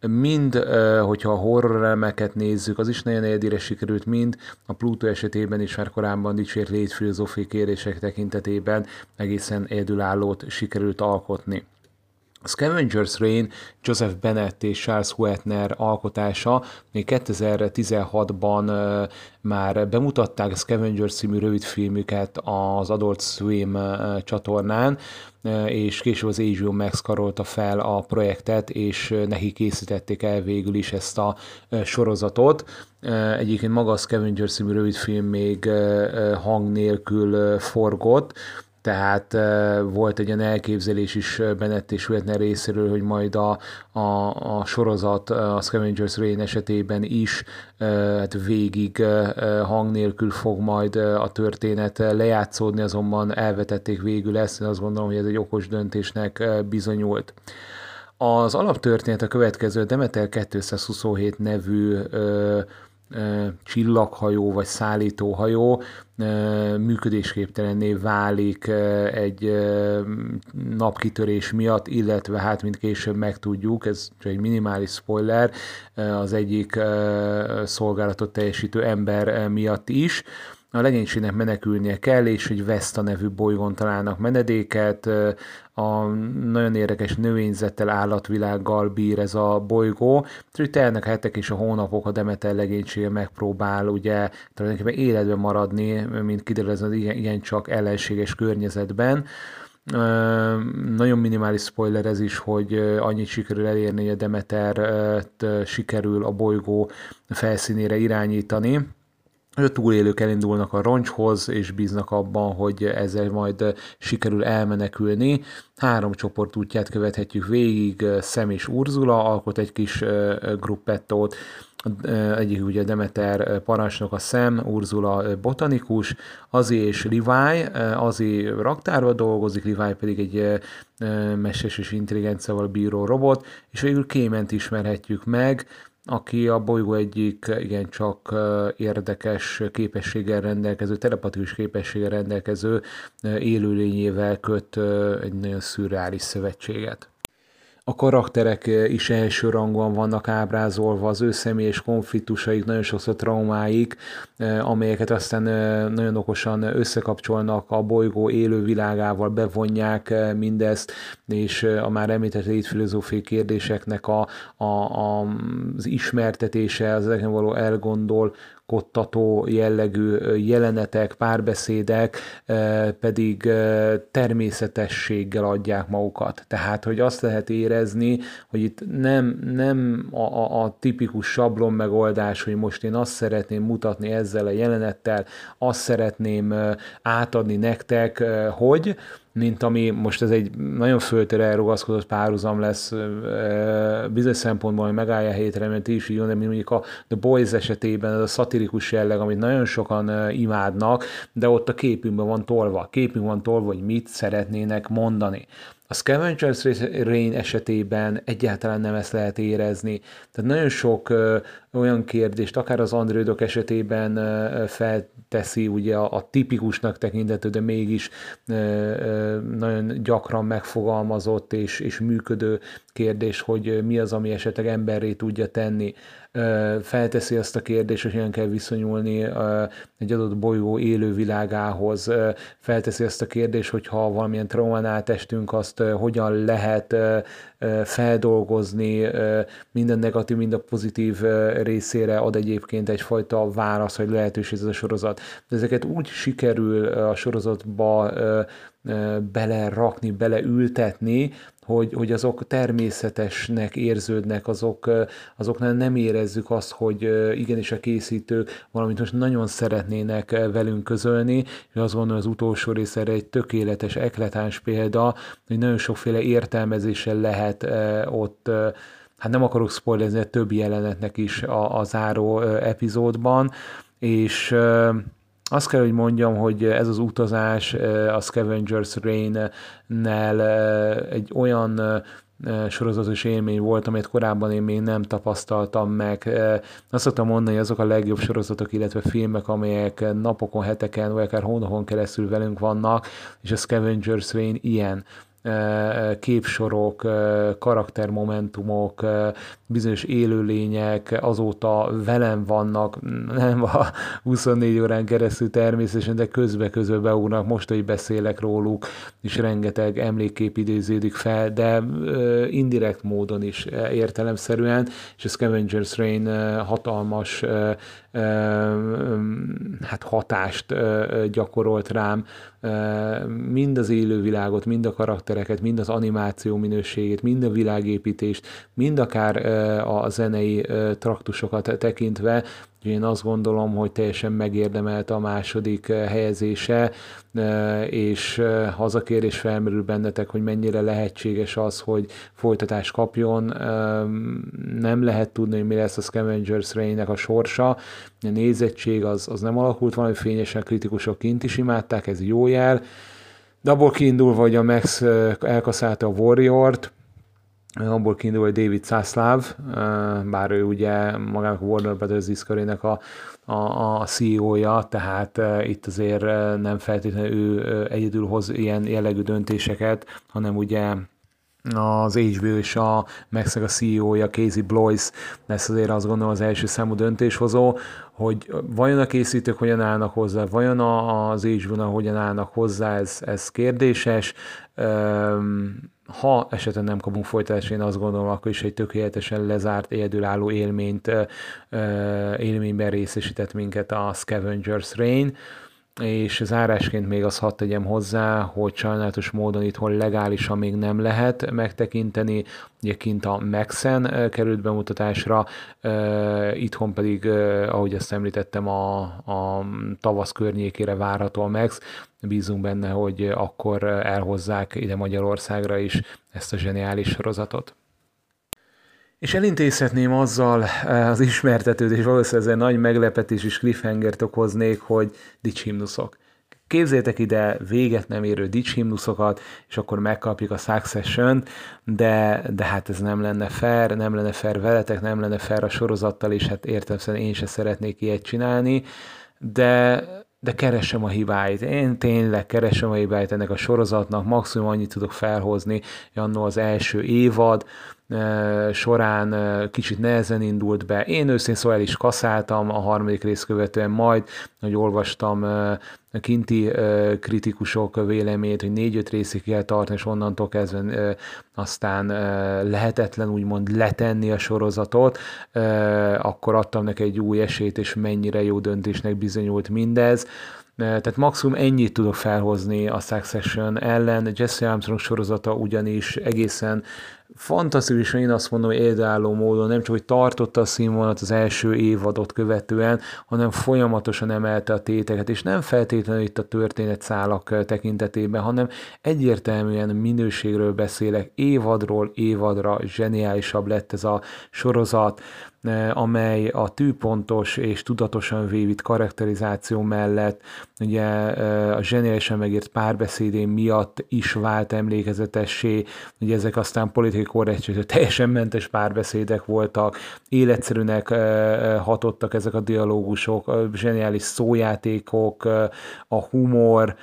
mind, hogyha a horror elemeket nézzük, az is nagyon egyedire sikerült, mind a Pluto esetében is már korábban dicsért létfilozófiai kérdések tekintetében egészen egyedülállót sikerült alkotni. A Scavengers Rain Joseph Bennett és Charles Huetner alkotása még 2016-ban már bemutatták a Scavengers című rövidfilmüket az Adult Swim csatornán, és később az HBO Max karolta fel a projektet, és neki készítették el végül is ezt a sorozatot. Egyébként maga a Scavengers című rövidfilm még hang nélkül forgott, tehát volt egy ilyen elképzelés is Bennett és Wiltner részéről, hogy majd a, a, a sorozat a Scavengers Rain esetében is hát végig hang nélkül fog majd a történet lejátszódni, azonban elvetették végül ezt, én azt gondolom, hogy ez egy okos döntésnek bizonyult. Az alaptörténet a következő Demeter 227 nevű csillaghajó vagy szállítóhajó működésképtelenné válik egy napkitörés miatt, illetve hát, mint később megtudjuk, ez csak egy minimális spoiler, az egyik szolgálatot teljesítő ember miatt is, a legénységnek menekülnie kell, és egy Vesta nevű bolygón találnak menedéket, a nagyon érdekes növényzettel, állatvilággal bír ez a bolygó, hogy telnek hetek és a hónapok, a Demeter legénysége megpróbál ugye tulajdonképpen életben maradni, mint kiderül ez az igen, igen csak ellenséges környezetben. nagyon minimális spoiler ez is, hogy annyit sikerül elérni, hogy a Demetert sikerül a bolygó felszínére irányítani, a túlélők elindulnak a roncshoz, és bíznak abban, hogy ezzel majd sikerül elmenekülni. Három csoport útját követhetjük végig, Szem és Urzula alkot egy kis gruppettót, egyik ugye Demeter parancsnok a Szem, Urzula botanikus, Azi és Levi, Azi raktárba dolgozik, Levi pedig egy meses és intelligenciával bíró robot, és végül Kément ismerhetjük meg, aki a bolygó egyik igencsak érdekes képességgel rendelkező, telepatikus képességgel rendelkező élőlényével köt egy nagyon szürreális szövetséget a karakterek eh, is elsőrangúan vannak ábrázolva, az ő személyes konfliktusaik, nagyon sokszor traumáik, eh, amelyeket aztán eh, nagyon okosan összekapcsolnak a bolygó élő világával, bevonják mindezt, és a már említett létfilozófiai kérdéseknek a, a, a, az ismertetése, az ezeken való elgondol, kottató jellegű jelenetek, párbeszédek pedig természetességgel adják magukat. Tehát, hogy azt lehet érezni, hogy itt nem, nem a, a, a tipikus sablon megoldás, hogy most én azt szeretném mutatni ezzel a jelenettel, azt szeretném átadni nektek, hogy, mint ami most ez egy nagyon föltere elrugaszkodott párhuzam lesz bizonyos szempontból, hogy megállja a hétre, mert is így de mondjuk a The Boys esetében ez a szatirikus jelleg, amit nagyon sokan imádnak, de ott a képünkben van tolva. A képünk van tolva, hogy mit szeretnének mondani. A Scavengers Rain esetében egyáltalán nem ezt lehet érezni. Tehát nagyon sok ö, olyan kérdést, akár az androidok esetében ö, felteszi ugye a, a tipikusnak tekintető, de mégis ö, ö, nagyon gyakran megfogalmazott és, és működő kérdés, hogy mi az, ami esetleg emberré tudja tenni felteszi azt a kérdést, hogy hogyan kell viszonyulni egy adott bolygó élő világához, felteszi azt a kérdést, hogy ha valamilyen traumán átestünk, azt hogyan lehet feldolgozni, minden negatív, mind a pozitív részére ad egyébként egyfajta válasz, hogy lehetőség ez a sorozat. De ezeket úgy sikerül a sorozatba belerakni, beleültetni, hogy, hogy azok természetesnek érződnek, azok, azoknál nem érezzük azt, hogy igenis a készítők valamit most nagyon szeretnének velünk közölni, és azt gondolom az utolsó rész erre egy tökéletes, ekletáns példa, hogy nagyon sokféle értelmezéssel lehet ott hát nem akarok spoilezni, több jelenetnek is a, a záró epizódban, és azt kell, hogy mondjam, hogy ez az utazás a Scavengers Rain-nel egy olyan sorozatos élmény volt, amit korábban én még nem tapasztaltam meg. Azt szoktam mondani, hogy azok a legjobb sorozatok, illetve filmek, amelyek napokon, heteken, vagy akár hónapon keresztül velünk vannak, és a Scavengers Rain ilyen képsorok, karaktermomentumok, bizonyos élőlények azóta velem vannak, nem a 24 órán keresztül természetesen, de közbe-közbe beúrnak, most, hogy beszélek róluk, és rengeteg emlékkép idéződik fel, de indirekt módon is értelemszerűen, és a Scavengers Rain hatalmas hát hatást gyakorolt rám, mind az élővilágot, mind a karaktereket, mind az animáció minőségét, mind a világépítést, mind akár a zenei traktusokat tekintve, én azt gondolom, hogy teljesen megérdemelte a második helyezése, és hazakér felmerül bennetek, hogy mennyire lehetséges az, hogy folytatást kapjon. Nem lehet tudni, hogy mi lesz a Scavengers rain a sorsa. A nézettség az, az nem alakult valami fényesen, kritikusok kint is imádták, ez jó jel. De abból kiindulva, hogy a Max elkaszálta a Warrior-t, abból kiindul, hogy David Zaslav, bár ő ugye magának a Warner Brothers discovery a, a, a CEO-ja, tehát itt azért nem feltétlenül ő egyedül hoz ilyen jellegű döntéseket, hanem ugye az HBO és a Max a CEO-ja, Casey Blois lesz azért azt gondolom az első számú döntéshozó, hogy vajon a készítők hogyan állnak hozzá, vajon az hbo hogyan állnak hozzá, ez, ez kérdéses ha esetleg nem kapunk folytatást, én azt gondolom, akkor is egy tökéletesen lezárt, egyedülálló élményt, élményben részesített minket a Scavengers Rain és zárásként még azt hadd tegyem hozzá, hogy sajnálatos módon itthon legálisan még nem lehet megtekinteni, ugye kint a Maxen került bemutatásra, itthon pedig, ahogy ezt említettem, a, a tavasz környékére várható a Max, bízunk benne, hogy akkor elhozzák ide Magyarországra is ezt a zseniális sorozatot. És elintézhetném azzal eh, az ismertetőt, és valószínűleg ez egy nagy meglepetés és cliffhangert okoznék, hogy dicsimnuszok. Képzétek ide véget nem érő dicsimnuszokat, és akkor megkapjuk a succession de, de hát ez nem lenne fair, nem lenne fair veletek, nem lenne fair a sorozattal, és hát értem szerint én se szeretnék ilyet csinálni, de de keresem a hibáit. Én tényleg keresem a hibáit ennek a sorozatnak, maximum annyit tudok felhozni, annó az első évad, során kicsit nehezen indult be. Én őszintén szóval el is kaszáltam a harmadik rész követően, majd, hogy olvastam kinti kritikusok véleményét, hogy négy-öt részig kell tartani, és onnantól kezdve aztán lehetetlen úgymond letenni a sorozatot, akkor adtam neki egy új esélyt, és mennyire jó döntésnek bizonyult mindez tehát maximum ennyit tudok felhozni a Succession ellen. Jesse Armstrong sorozata ugyanis egészen fantasztikus, én azt mondom, hogy érdeálló módon nem csak, hogy tartotta a színvonalat az első évadot követően, hanem folyamatosan emelte a téteket, és nem feltétlenül itt a történet szálak tekintetében, hanem egyértelműen minőségről beszélek, évadról évadra zseniálisabb lett ez a sorozat, amely a tűpontos és tudatosan vévít karakterizáció mellett ugye a zseniálisan megírt párbeszédén miatt is vált emlékezetessé, ugye ezek aztán politikai korrektségű teljesen mentes párbeszédek voltak, életszerűnek hatottak ezek a dialógusok, a zseniális szójátékok, a humor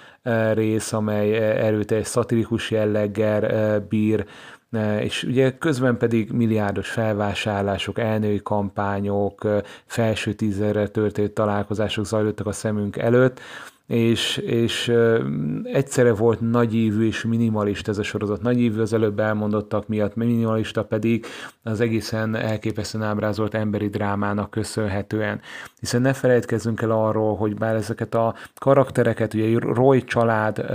rész, amely erőteljes szatirikus jelleggel bír, és ugye közben pedig milliárdos felvásárlások, elnői kampányok, felső tízerre történt találkozások zajlottak a szemünk előtt, és, és egyszerre volt nagyívű és minimalista ez a sorozat. Nagyívű az előbb elmondottak miatt, minimalista pedig az egészen elképesztően ábrázolt emberi drámának köszönhetően. Hiszen ne felejtkezzünk el arról, hogy bár ezeket a karaktereket, ugye Roy család,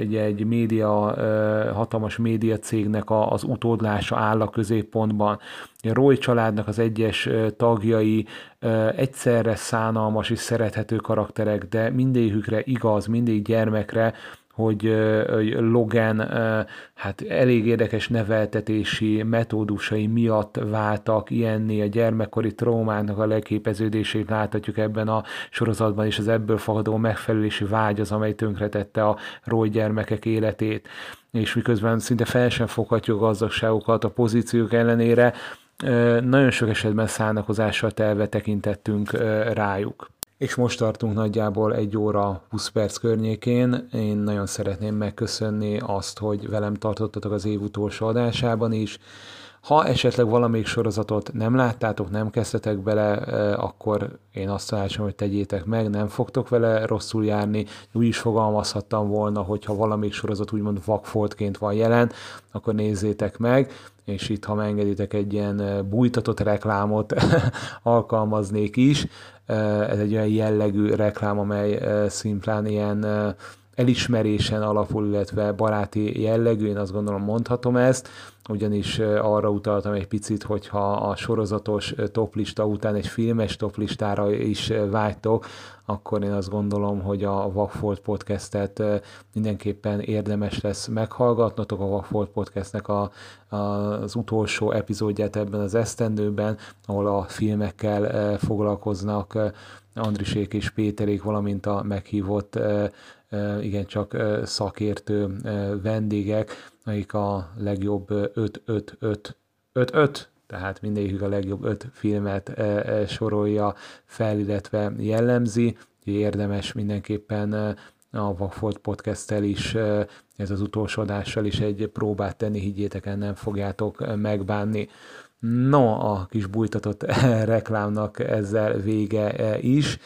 ugye egy média, hatalmas média cégnek az utódlása áll a középpontban. A Roy családnak az egyes tagjai egyszerre szánalmas és szerethető karakterek, de mindegyikükre igaz, mindig gyermekre, hogy Logan hát elég érdekes neveltetési metódusai miatt váltak ilyenné a gyermekkori traumának a leképeződését láthatjuk ebben a sorozatban, és az ebből fakadó megfelelési vágy az, amely tönkretette a Roy gyermekek életét. És miközben szinte fel sem foghatjuk a gazdagságokat a pozíciók ellenére, nagyon sok esetben szánakozással telve tekintettünk rájuk. És most tartunk nagyjából egy óra 20 perc környékén. Én nagyon szeretném megköszönni azt, hogy velem tartottatok az év utolsó adásában is. Ha esetleg valamelyik sorozatot nem láttátok, nem kezdtetek bele, akkor én azt tanácsom, hogy tegyétek meg, nem fogtok vele rosszul járni. Úgy is fogalmazhattam volna, hogy ha valamelyik sorozat úgymond vakfoltként van jelen, akkor nézzétek meg, és itt, ha megengeditek, egy ilyen bújtatott reklámot <laughs> alkalmaznék is. Ez egy olyan jellegű reklám, amely szimplán ilyen elismerésen alapul, illetve baráti jellegű, én azt gondolom mondhatom ezt, ugyanis arra utaltam egy picit, hogyha a sorozatos toplista után egy filmes toplistára is vágytok, akkor én azt gondolom, hogy a Vagfolt podcastet mindenképpen érdemes lesz meghallgatnotok. A Vagfolt podcastnek a, a, az utolsó epizódját ebben az esztendőben, ahol a filmekkel foglalkoznak Andrisék és Péterék, valamint a meghívott igencsak szakértő vendégek, akik a legjobb 5-5-5 tehát mindegyik a legjobb öt filmet sorolja fel, illetve jellemzi. Érdemes mindenképpen a Vagfolt podcast is, ez az utolsó adással is egy próbát tenni, higgyétek el, nem fogjátok megbánni. No, a kis bújtatott <laughs> reklámnak ezzel vége is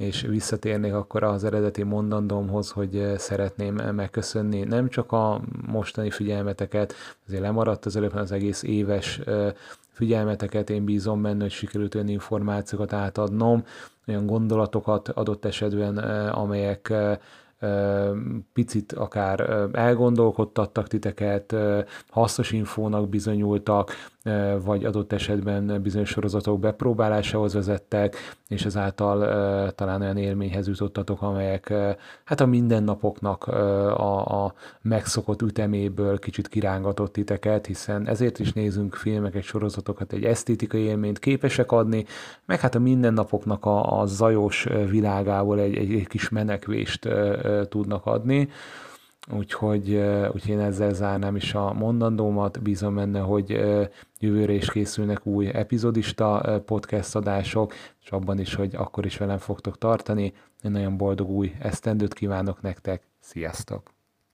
és visszatérnék akkor az eredeti mondandómhoz, hogy eh, szeretném megköszönni nem csak a mostani figyelmeteket, azért lemaradt az előbb az egész éves eh, figyelmeteket, én bízom benne, hogy sikerült olyan információkat átadnom, olyan gondolatokat adott esetben, eh, amelyek picit akár elgondolkodtattak titeket, hasznos infónak bizonyultak, vagy adott esetben bizonyos sorozatok bepróbálásához vezettek, és ezáltal talán olyan élményhez jutottatok, amelyek hát a mindennapoknak a, a megszokott üteméből kicsit kirángatott titeket, hiszen ezért is nézünk filmeket, sorozatokat, egy esztétikai élményt képesek adni, meg hát a mindennapoknak a, a zajos világából egy, egy, egy kis menekvést tudnak adni. Úgyhogy, úgyhogy én ezzel zárnám is a mondandómat, bízom benne, hogy jövőre is készülnek új epizodista podcast adások, és abban is, hogy akkor is velem fogtok tartani. Én nagyon boldog új esztendőt kívánok nektek, sziasztok!